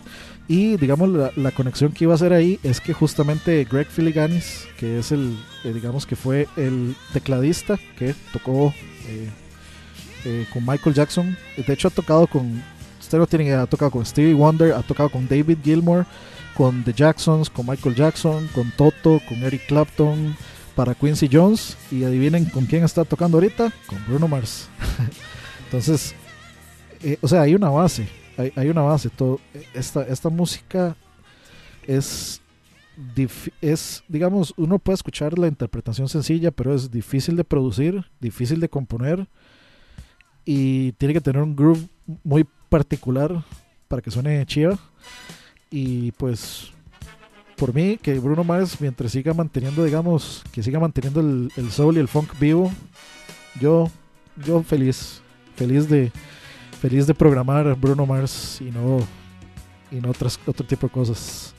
Y digamos, la, la conexión que iba a hacer ahí es que justamente Greg Filiganis, que es el, eh, digamos que fue el tecladista que tocó eh, eh, con Michael Jackson, de hecho ha tocado con, tiene, ha tocado con Stevie Wonder, ha tocado con David Gilmour, con The Jacksons, con Michael Jackson, con Toto, con Eric Clapton, para Quincy Jones. Y adivinen con quién está tocando ahorita, con Bruno Mars. Entonces, eh, o sea, hay una base, hay, hay una base. Todo, esta, esta música es, es, digamos, uno puede escuchar la interpretación sencilla, pero es difícil de producir, difícil de componer y tiene que tener un groove muy particular para que suene chiva. Y pues, por mí, que Bruno Mars, mientras siga manteniendo, digamos, que siga manteniendo el, el soul y el funk vivo, yo, yo feliz, feliz de, feliz de programar Bruno Mars y no, y no otras, otro tipo de cosas.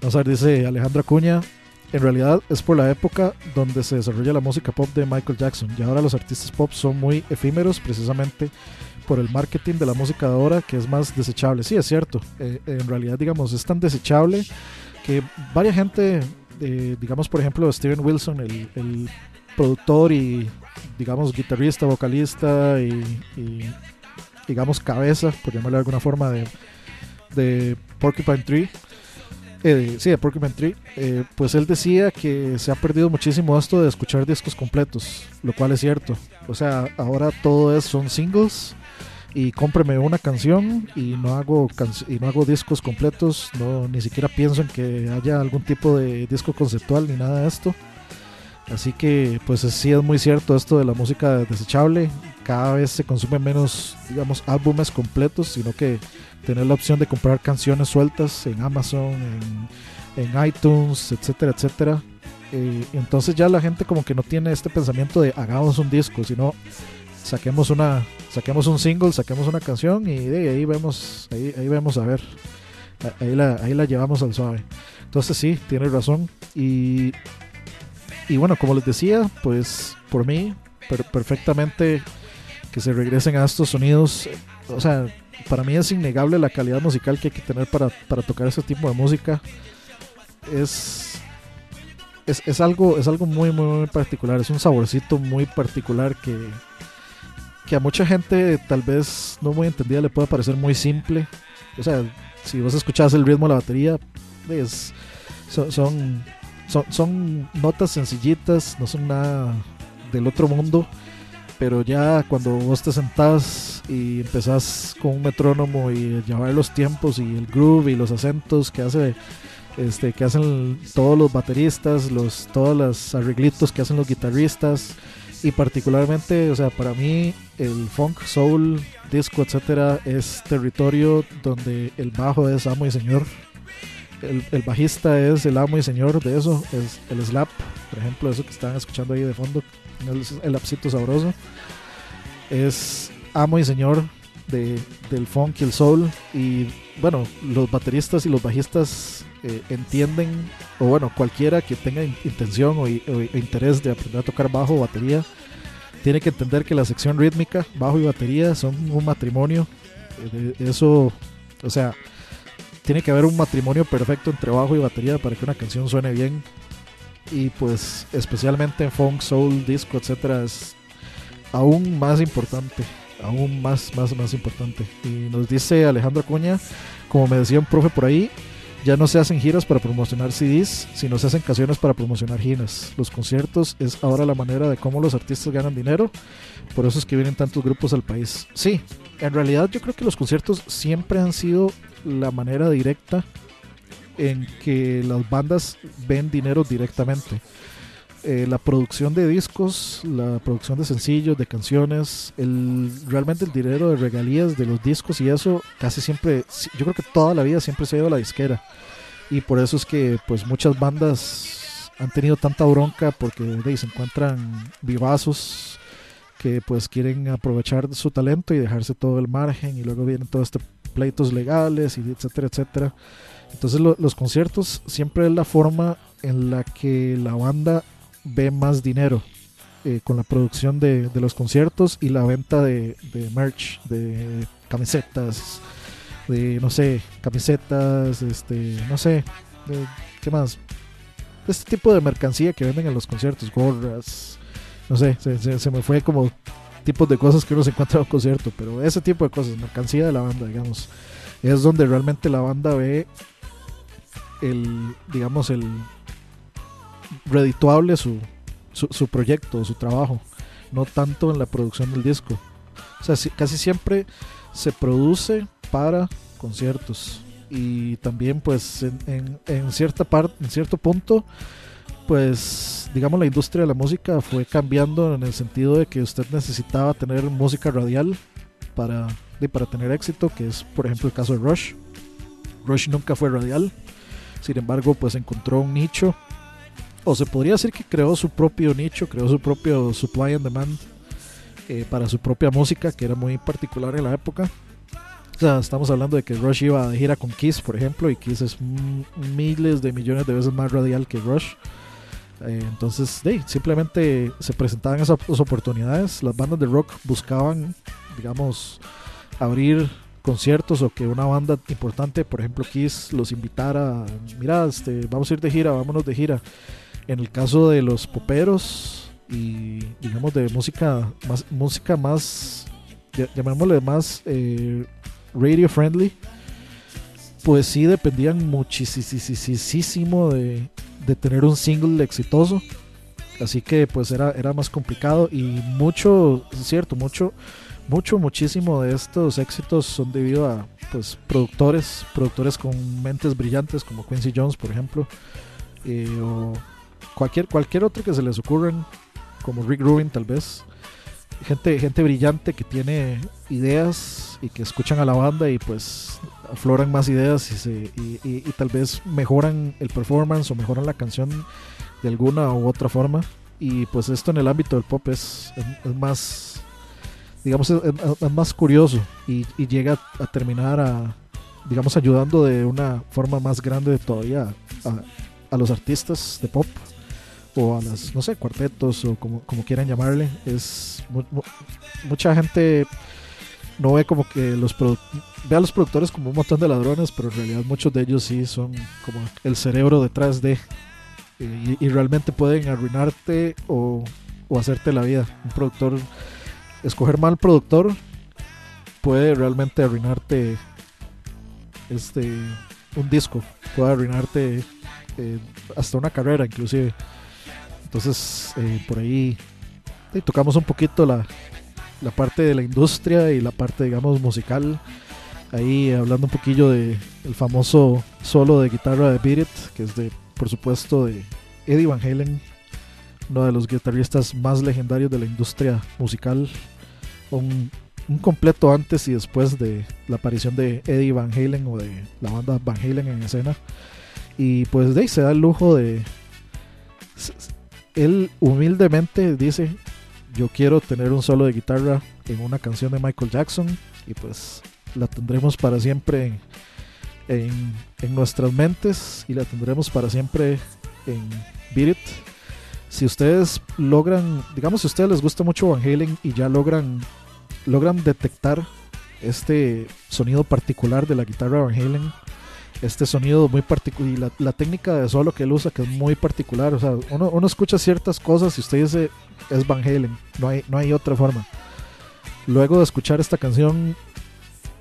Vamos a ver, dice Alejandro Acuña. En realidad es por la época donde se desarrolla la música pop de Michael Jackson y ahora los artistas pop son muy efímeros precisamente por el marketing de la música de ahora que es más desechable. Sí, es cierto. Eh, en realidad, digamos, es tan desechable que varias gente, eh, digamos, por ejemplo, Steven Wilson, el, productor y, digamos, guitarrista, vocalista y, y, digamos, cabeza, por llamarle de alguna forma, de, de Porcupine Tree. Eh, sí, de Porcupine Tree, eh, pues él decía que se ha perdido muchísimo esto de escuchar discos completos, lo cual es cierto. O sea, ahora todo es son singles y cómpreme una canción y no hago canc- y no hago discos completos, no ni siquiera pienso en que haya algún tipo de disco conceptual ni nada de esto. Así que pues sí es muy cierto esto de la música desechable, cada vez se consumen menos, digamos, álbumes completos, sino que tener la opción de comprar canciones sueltas en Amazon, en, en iTunes, etcétera, etcétera. Eh, entonces ya la gente como que no tiene este pensamiento de hagamos un disco, sino saquemos una saquemos un single, saquemos una canción y de ahí vemos ahí, ahí vemos a ver. Ahí la, ahí la llevamos al suave. Entonces sí, tiene razón. Y, y bueno, como les decía, pues por mí, per- perfectamente que se regresen a estos sonidos. O sea, para mí es innegable la calidad musical que hay que tener para, para tocar ese tipo de música. Es, es, es algo, es algo muy, muy, muy particular. Es un saborcito muy particular que, que a mucha gente tal vez no muy entendida le puede parecer muy simple. O sea, si vos escuchás el ritmo de la batería, es, son, son, son, son notas sencillitas, no son nada del otro mundo. Pero ya cuando vos te sentás y empezás con un metrónomo y llevar los tiempos y el groove y los acentos que hace este que hacen todos los bateristas, los todos los arreglitos que hacen los guitarristas Y particularmente, o sea, para mí el funk, soul, disco, etcétera, es territorio donde el bajo es amo y señor. El, el bajista es el amo y señor de eso, es el slap, por ejemplo, eso que están escuchando ahí de fondo, el, el lapsito sabroso. Es amo y señor de, del funk y el soul. Y bueno, los bateristas y los bajistas eh, entienden, o bueno, cualquiera que tenga in- intención o, o interés de aprender a tocar bajo o batería, tiene que entender que la sección rítmica, bajo y batería, son un matrimonio. Eh, Eso, o sea, tiene que haber un matrimonio perfecto entre bajo y batería para que una canción suene bien. Y pues, especialmente en funk, soul, disco, etcétera, es aún más importante. Aún más, más, más importante. Y nos dice Alejandro Acuña, como me decía un profe por ahí, ya no se hacen giras para promocionar CDs, sino se hacen canciones para promocionar giras. Los conciertos es ahora la manera de cómo los artistas ganan dinero, por eso es que vienen tantos grupos al país. Sí, en realidad yo creo que los conciertos siempre han sido la manera directa en que las bandas ven dinero directamente. Eh, la producción de discos, la producción de sencillos, de canciones, el, realmente el dinero de regalías de los discos y eso casi siempre, si- yo creo que toda la vida siempre se ha ido a la disquera. Y por eso es que pues muchas bandas han tenido tanta bronca porque ahí se encuentran vivazos que pues quieren aprovechar su talento y dejarse todo el margen y luego vienen todos estos pleitos legales y etcétera, etcétera. Entonces lo- los conciertos siempre es la forma en la que la banda ve más dinero eh, con la producción de, de los conciertos y la venta de, de merch, de camisetas, de no sé, camisetas, este, no sé, de- ¿qué más? Este tipo de mercancía que venden en los conciertos, gorras, no sé, se, se- me fue como tipos de cosas que uno se encuentra en un concierto, pero ese tipo de cosas, mercancía de la banda, digamos, es donde realmente la banda ve el, digamos, el redituable su, su, su proyecto, su trabajo, no tanto en la producción del disco. O sea, si- casi siempre se produce para conciertos y también pues en, en- en cierta parte, en cierto punto, pues digamos la industria de la música fue cambiando en el sentido de que usted necesitaba tener música radial para, de- para tener éxito, que es por ejemplo el caso de Rush. Rush nunca fue radial, sin embargo pues encontró un nicho, o se podría decir que creó su propio nicho, creó su propio supply and demand eh, para su propia música, que era muy particular en la época. O sea, estamos hablando de que Rush iba de gira con Kiss, por ejemplo, y Kiss es miles de millones de veces más radial que Rush. Eh, entonces, simplemente se presentaban esas oportunidades. Las bandas de rock buscaban, digamos, abrir conciertos o que una banda importante, por ejemplo Kiss, los invitara. Mira, este, vamos a ir de gira, vámonos de gira. En el caso de los poperos y, digamos, de música más, música más, ll- llamémosle más eh, radio friendly, pues sí dependían muchísimo de, de tener un single exitoso. Así que pues era, era más complicado y mucho, es cierto, mucho, mucho, muchísimo de estos éxitos son debido a pues productores, productores con mentes brillantes como Quincy Jones, por ejemplo, eh, o cualquier, cualquier otro que se les ocurran, como Rick Rubin tal vez. Gente, gente brillante que tiene ideas y que escuchan a la banda y pues afloran más ideas y, se, y, y- y tal vez mejoran el performance o mejoran la canción de alguna u otra forma. Y pues esto en el ámbito del pop es, es- más, digamos, es, más curioso y, y llega a terminar a, digamos, ayudando de una forma más grande todavía a, a los artistas de pop o a las, no sé, cuartetos o como, como quieran llamarle. Es mu- mu- mucha gente no ve como que los ve a los productores como un montón de ladrones, pero en realidad muchos de ellos sí son como el cerebro detrás de y, y realmente pueden arruinarte o, o hacerte la vida. Un productor, escoger mal productor puede realmente arruinarte este un disco, puede arruinarte eh, hasta una carrera inclusive. Entonces eh, por ahí tocamos un poquito la, la parte de la industria y la parte digamos musical. Ahí hablando un poquillo de el famoso solo de guitarra de Beat que es de por supuesto de Eddie Van Halen, uno de los guitarristas más legendarios de la industria musical, un, un completo antes y después de la aparición de Eddie Van Halen o de la banda Van Halen en escena. Y pues de ahí se da el lujo de... Él humildemente dice, yo quiero tener un solo de guitarra en una canción de Michael Jackson y pues la tendremos para siempre en, en nuestras mentes y la tendremos para siempre en Beat It. Si ustedes logran, digamos si a ustedes les gusta mucho Van Halen y ya logran, logran detectar este sonido particular de la guitarra Van Halen, este sonido muy particular y la, la técnica de solo que él usa que es muy particular, o sea, uno, uno escucha ciertas cosas y usted dice es Van Halen, no hay, no hay otra forma. Luego de escuchar esta canción,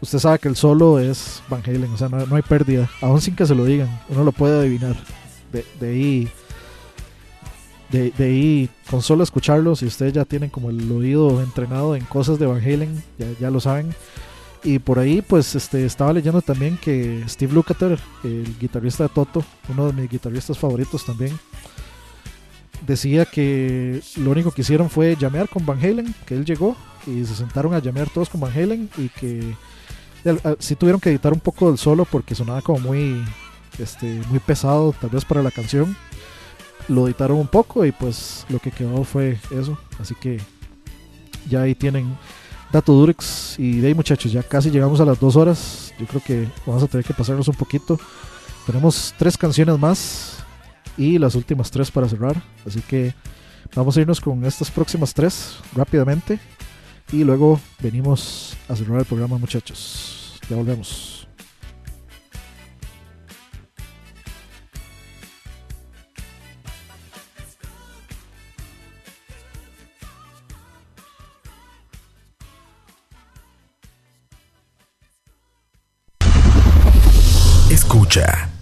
usted sabe que el solo es Van Halen, o sea, no, no hay pérdida, aún sin que se lo digan, uno lo puede adivinar. De, de ahí, de, de ahí, con solo escucharlo, si ustedes ya tienen como el oído entrenado en cosas de Van Halen, ya, ya lo saben. Y por ahí, pues, este, estaba leyendo también que Steve Lukather, el guitarrista de Toto, uno de mis guitarristas favoritos también, decía que lo único que hicieron fue llamear con Van Halen, que él llegó y se sentaron a llamear todos con Van Halen y que al- sí tuvieron que editar un poco del solo porque sonaba como muy este muy pesado tal vez para la canción. Lo editaron un poco y pues lo que quedó fue eso. Así que ya ahí tienen dato Durex y de ahí muchachos ya casi llegamos a las dos horas. Yo creo que vamos a tener que pasarnos un poquito. Tenemos tres canciones más y las últimas tres para cerrar. Así que vamos a irnos con estas próximas tres rápidamente y luego venimos a cerrar el programa muchachos. Ya volvemos Escucha.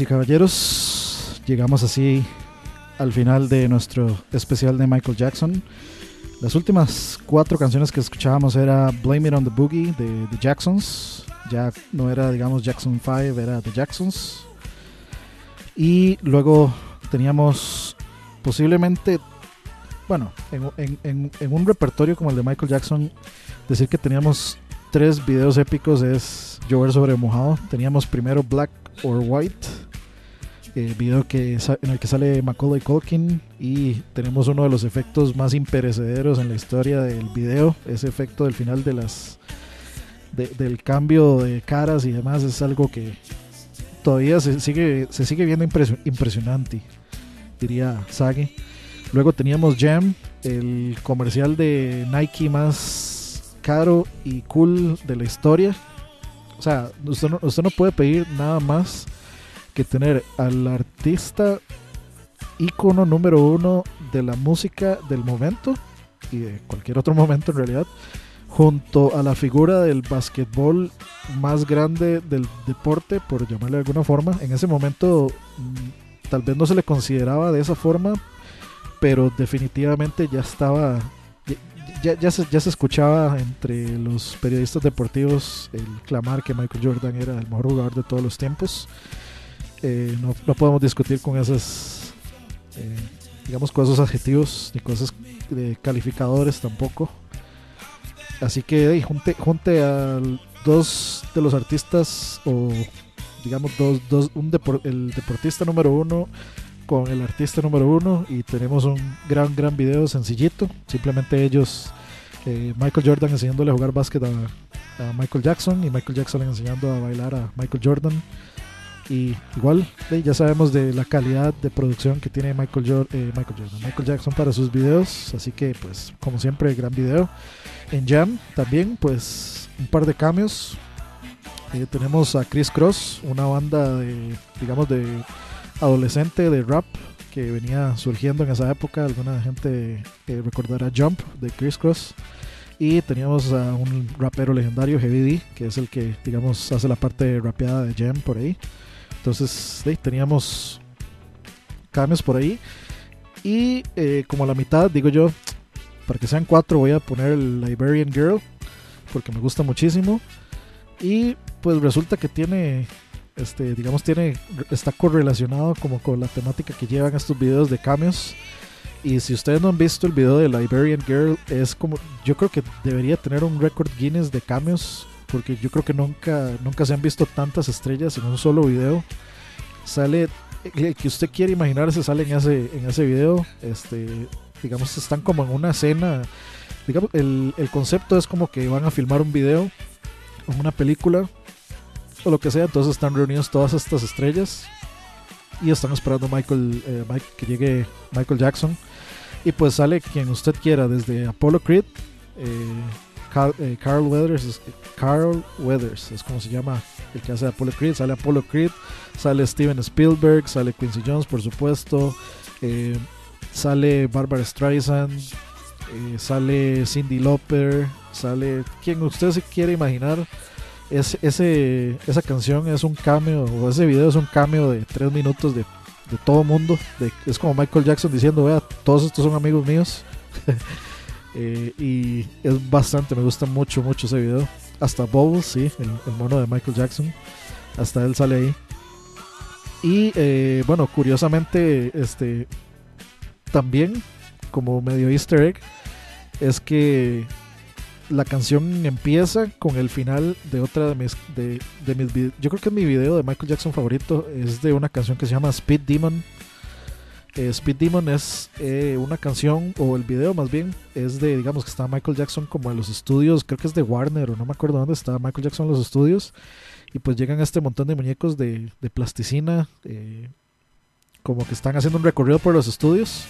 Y caballeros, llegamos así al final de nuestro especial de Michael Jackson. Las últimas cuatro canciones que escuchábamos era Blame It on the Boogie de The Jacksons. Ya no era, digamos, Jackson 5, era The Jacksons. Y luego teníamos posiblemente, bueno, en, en- en- en un repertorio como el de Michael Jackson, decir que teníamos tres videos épicos es Llover sobre mojado. Teníamos primero Black or White, eh, video que, en el que sale Macaulay Culkin y tenemos uno de los efectos más imperecederos en la historia del video, ese efecto del final de las de- del cambio de caras y demás es algo que todavía se sigue se sigue viendo impresio- impresionante, diría Sagi. Luego teníamos Jam, el comercial de Nike más caro y cool de la historia. O sea, usted no, usted no puede pedir nada más que tener al artista ícono número uno de la música del momento y de cualquier otro momento en realidad, junto a la figura del basquetbol más grande del deporte, por llamarle de alguna forma. En ese momento mm, tal vez no se le consideraba de esa forma, pero definitivamente ya estaba, ya- ya, se, ya se escuchaba entre los periodistas deportivos el clamar que Michael Jordan era el mejor jugador de todos los tiempos. Eh, no, podemos discutir con esas, eh, digamos, con esos adjetivos ni con esos eh, calificadores tampoco. Así que junte, junte a dos de los artistas o digamos dos, dos un depor- el deportista número uno con el artista número uno y tenemos un gran gran video sencillito simplemente ellos Michael Jordan enseñándole a jugar básquet a Michael Jackson y Michael Jackson enseñando a bailar a Michael Jordan y igual ya sabemos de la calidad de producción que tiene Michael, eh, Michael Jordan Michael Jackson para sus videos así que pues como siempre gran video en Jam también pues un par de cambios eh, tenemos a Chris Cross, una banda de, digamos, de adolescente de rap que venía surgiendo en esa época. Alguna gente eh, recordará Jump de Chris Cross. Y teníamos a un rapero legendario, Heavy D, que es el que, digamos, hace la parte rapeada de Jam por ahí. Entonces, teníamos cambios por ahí. Y eh, como a la mitad, digo yo, para que sean cuatro, voy a poner el Liberian Girl, porque me gusta muchísimo. Y pues resulta que tiene, este, digamos, tiene, está correlacionado como con la temática que llevan estos videos de cambios. Y si ustedes no han visto el video de Liberian Girl, es como, yo creo que debería tener un récord Guinness de cambios, porque yo creo que nunca, nunca se han visto tantas estrellas en un solo video. Sale, el que usted quiere imaginarse sale en ese, en ese video, este, digamos, están como en una escena. Digamos, el, el concepto es como que van a filmar un video o una película o lo que sea, entonces están reunidos todas estas estrellas y están esperando Michael, eh, que llegue Michael Jackson y pues sale quien usted quiera, desde Apollo Creed, eh, Carl, eh, Carl Weathers, es- Carl Weathers es como se llama el que hace Apollo Creed, sale Apollo Creed, sale Steven Spielberg, sale Quincy Jones por supuesto, eh, sale Barbara Streisand, eh, sale Cindy Lauper, sale quien usted se quiere imaginar. Es, ese, esa canción es un cameo, o ese video es un cameo de tres minutos de, de todo mundo. Es como Michael Jackson diciendo, vea, todos estos son amigos míos. Eh, y es bastante, me gusta mucho, mucho ese video. Hasta Bubbles, sí, el, mono de Michael Jackson. Hasta él sale ahí. Y eh, bueno, curiosamente, este también, como medio easter egg, es que la canción empieza con el final de otra de mis, de, de mis vide- yo creo que mi video de Michael Jackson favorito es de una canción que se llama Speed Demon Eh, Speed Demon es eh, una canción o el video más bien es de digamos que está Michael Jackson como en los estudios creo que es de Warner o no me acuerdo dónde está Michael Jackson en los estudios y pues llegan este montón de muñecos de, plasticina eh, como que están haciendo un recorrido por los estudios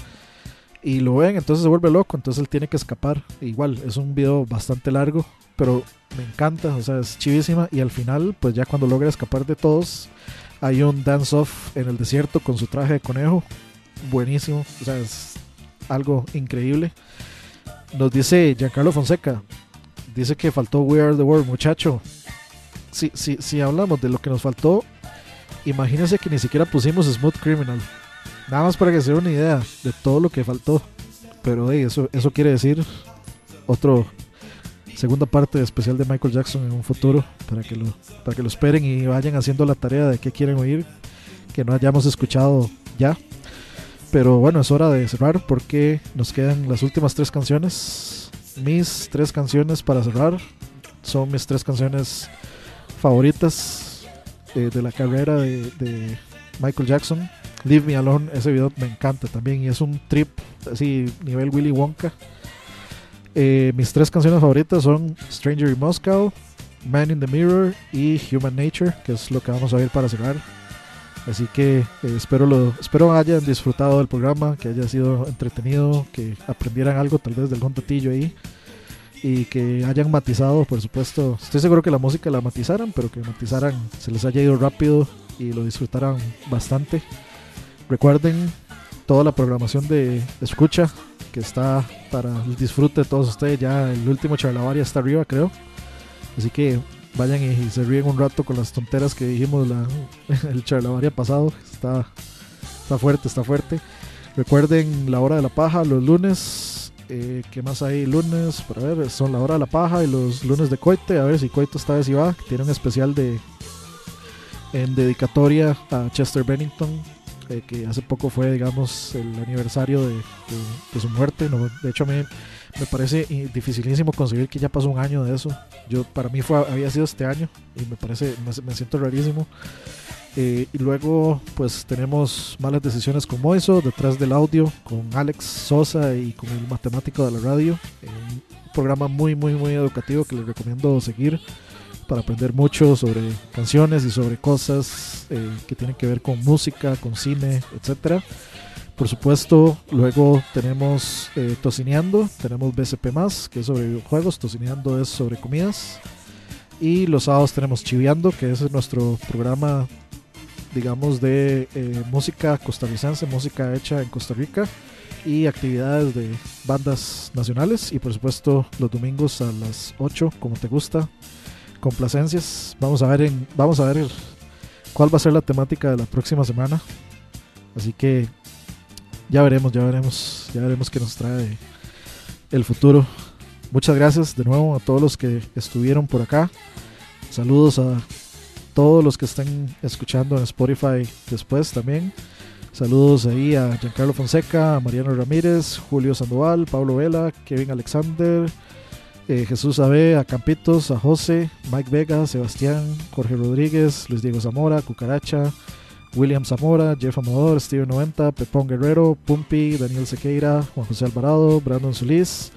y lo ven, entonces se vuelve loco, entonces él tiene que escapar. Igual, es un video bastante largo, pero me encanta, o sea, es chivísima. Y al final, pues ya cuando logra escapar de todos, hay un dance-off en el desierto con su traje de conejo. Buenísimo, o sea, es algo increíble. Nos dice Giancarlo Fonseca, dice que faltó We Are the World, muchacho. Si, si, si hablamos de lo que nos faltó, imagínense que ni siquiera pusimos Smooth Criminal. Nada más para que se den una idea de todo lo que faltó. Pero hey, eso, eso quiere decir otro segunda parte especial de Michael Jackson en un futuro para que lo para que lo esperen y vayan haciendo la tarea de qué quieren oír que no hayamos escuchado ya. Pero bueno, es hora de cerrar porque nos quedan las últimas tres canciones. Mis tres canciones para cerrar son mis tres canciones favoritas eh, de la carrera de, Michael Jackson. Leave Me Alone, ese video me encanta también y es un trip así nivel Willy Wonka. Eh, mis tres canciones favoritas son Stranger in Moscow, Man in the Mirror y Human Nature, que es lo que vamos a ver para cerrar. Así que eh, espero lo espero hayan disfrutado del programa, que haya sido entretenido, que aprendieran algo tal vez del datillo ahí y que hayan matizado, por supuesto. Estoy seguro que la música la matizaran, pero que matizaran, se les haya ido rápido y lo disfrutaran bastante. Recuerden toda la programación de escucha que está para el disfrute de todos ustedes. Ya el último charlavaria está arriba, creo. Así que vayan y, se ríen un rato con las tonteras que dijimos la, el charlavaria pasado. Está, está fuerte, está fuerte. Recuerden la hora de la paja los lunes Eh, ¿Qué más hay? Lunes, para ver, son la hora de la paja y los lunes de coite. A ver si coito esta vez iba. Tiene un especial de en dedicatoria a Chester Bennington, eh, que hace poco fue, digamos, el aniversario de, su muerte. No, de hecho, a me parece i- dificilísimo conseguir que ya pasó un año de eso. Yo para mí fue había sido este año y me parece me, siento rarísimo. Eh, y luego pues tenemos malas decisiones con Moiso, detrás del audio con Alex Sosa y con el matemático de la radio. Eh, un programa muy muy muy educativo que les recomiendo seguir para aprender mucho sobre canciones y sobre cosas eh, que tienen que ver con música, con cine, etcétera. Por supuesto, luego tenemos eh, Tocineando, tenemos BCP que es sobre videojuegos, Tocineando es sobre comidas. Y los sábados tenemos Chiviando, que es nuestro programa, digamos, de eh, música costarricense, música hecha en Costa Rica y actividades de bandas nacionales. Y por supuesto, los domingos a las 8, como te gusta, complacencias. Vamos a ver, en, vamos a ver cuál va a ser la temática de la próxima semana. Así que ya veremos, ya veremos, ya veremos qué nos trae el futuro. Muchas gracias de nuevo a todos los que estuvieron por acá. Saludos a todos los que estén escuchando en Spotify después también. Saludos ahí a Giancarlo Fonseca, a Mariano Ramírez, Julio Sandoval, Pablo Vela, Kevin Alexander, eh, Jesús Abe, a Campitos, a José, Mike Vega, Sebastián, Jorge Rodríguez, Luis Diego Zamora, Cucaracha, William Zamora, Jeff Amador, Steven 90, Pepón Guerrero, Pumpi, Daniel Sequeira, Juan José Alvarado, Brandon Solís,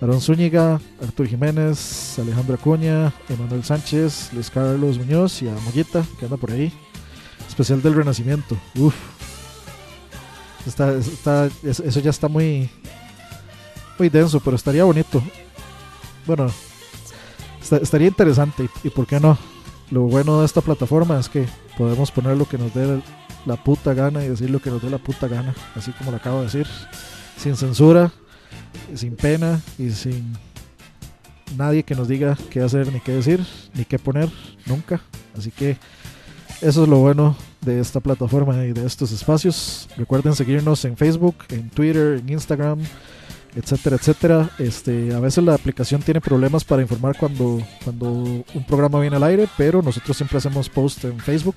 Aaron Zúñiga, Artur Jiménez, Alejandro Acuña, Emanuel Sánchez, Luis Carlos Muñoz y a Mollita, que anda por ahí. Especial del Renacimiento. Uf. Está, está, es- eso ya está muy, muy denso, pero estaría bonito. Bueno, esta- estaría interesante. Y por qué no? Lo bueno de esta plataforma es que podemos poner lo que nos dé la puta gana y decir lo que nos dé la puta gana, así como lo acabo de decir, sin censura, sin pena y sin nadie que nos diga qué hacer, ni qué decir, ni qué poner, nunca. Así que eso es lo bueno de esta plataforma y de estos espacios. Recuerden seguirnos en Facebook, en Twitter, en Instagram, etcétera, etcétera. Este, a veces la aplicación tiene problemas para informar cuando, cuando un programa viene al aire, pero nosotros siempre hacemos post en Facebook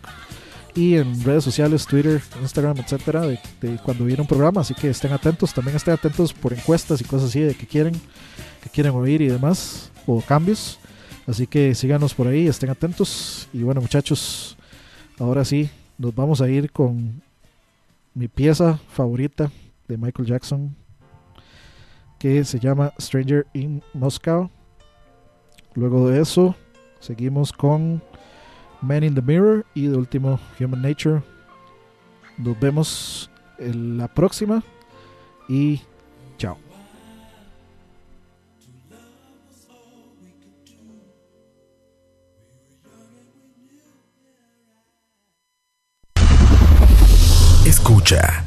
y en redes sociales, Twitter, Instagram, etcétera, de, cuando viene un programa. Así que estén atentos, también estén atentos por encuestas y cosas así de que quieren, que quieren oír y demás, o cambios. Así que síganos por ahí, estén atentos. Y bueno, muchachos, ahora sí, nos vamos a ir con mi pieza favorita de Michael Jackson, que se llama Stranger in Moscow. Luego de eso, seguimos con Man in the Mirror y de último Human Nature. Nos vemos en la próxima y chao. Escucha.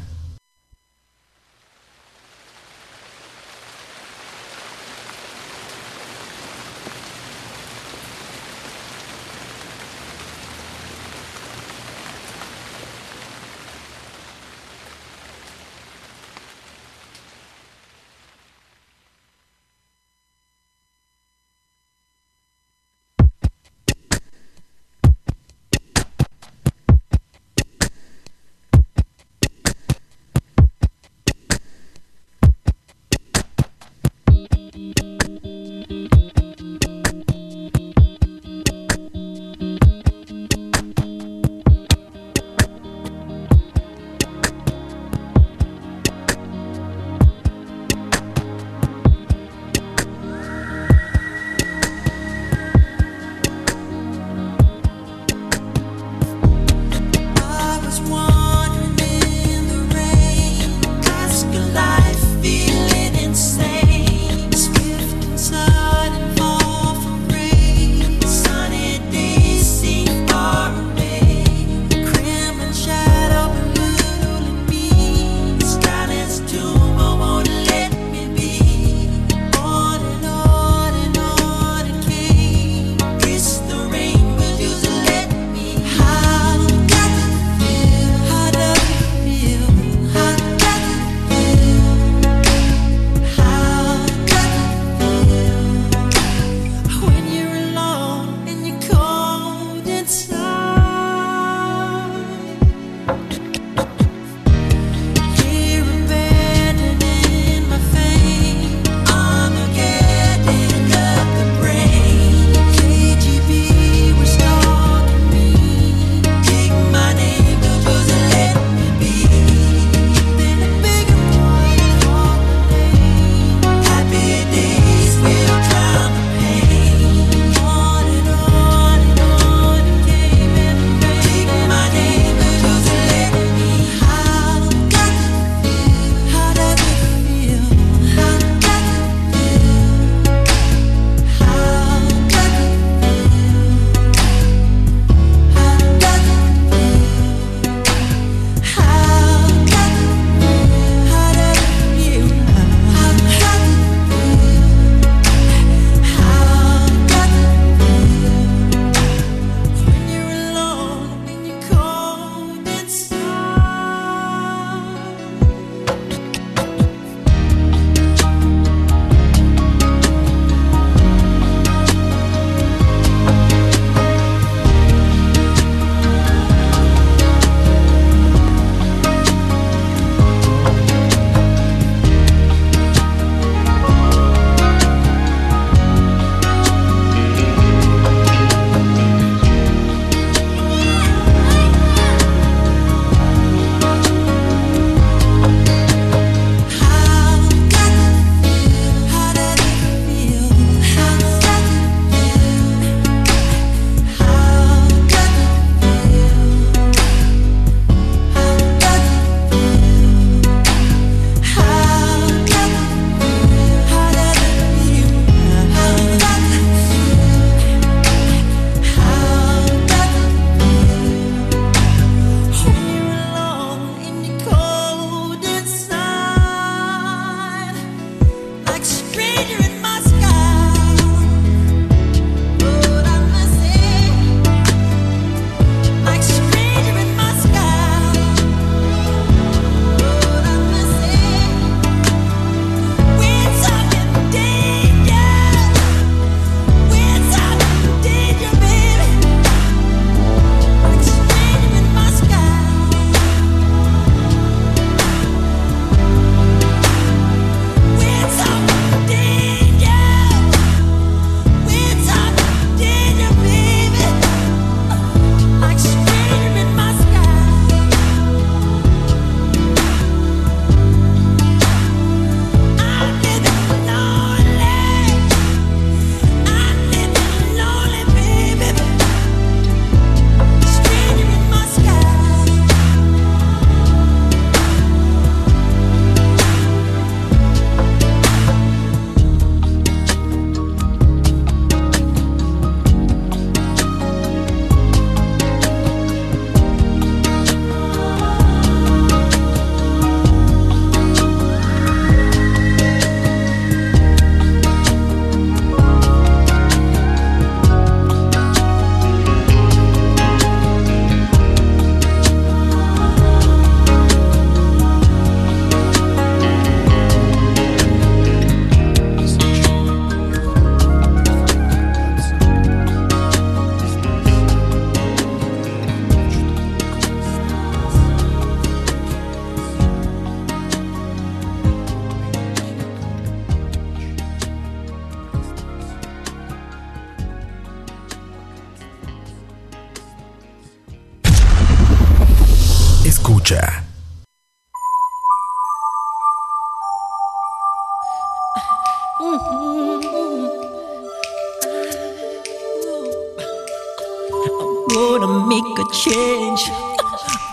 change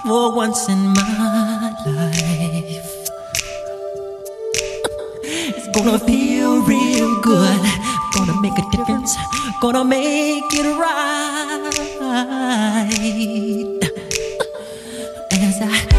for once in my life. It's gonna feel real good. Gonna make a difference. Gonna make it right. As I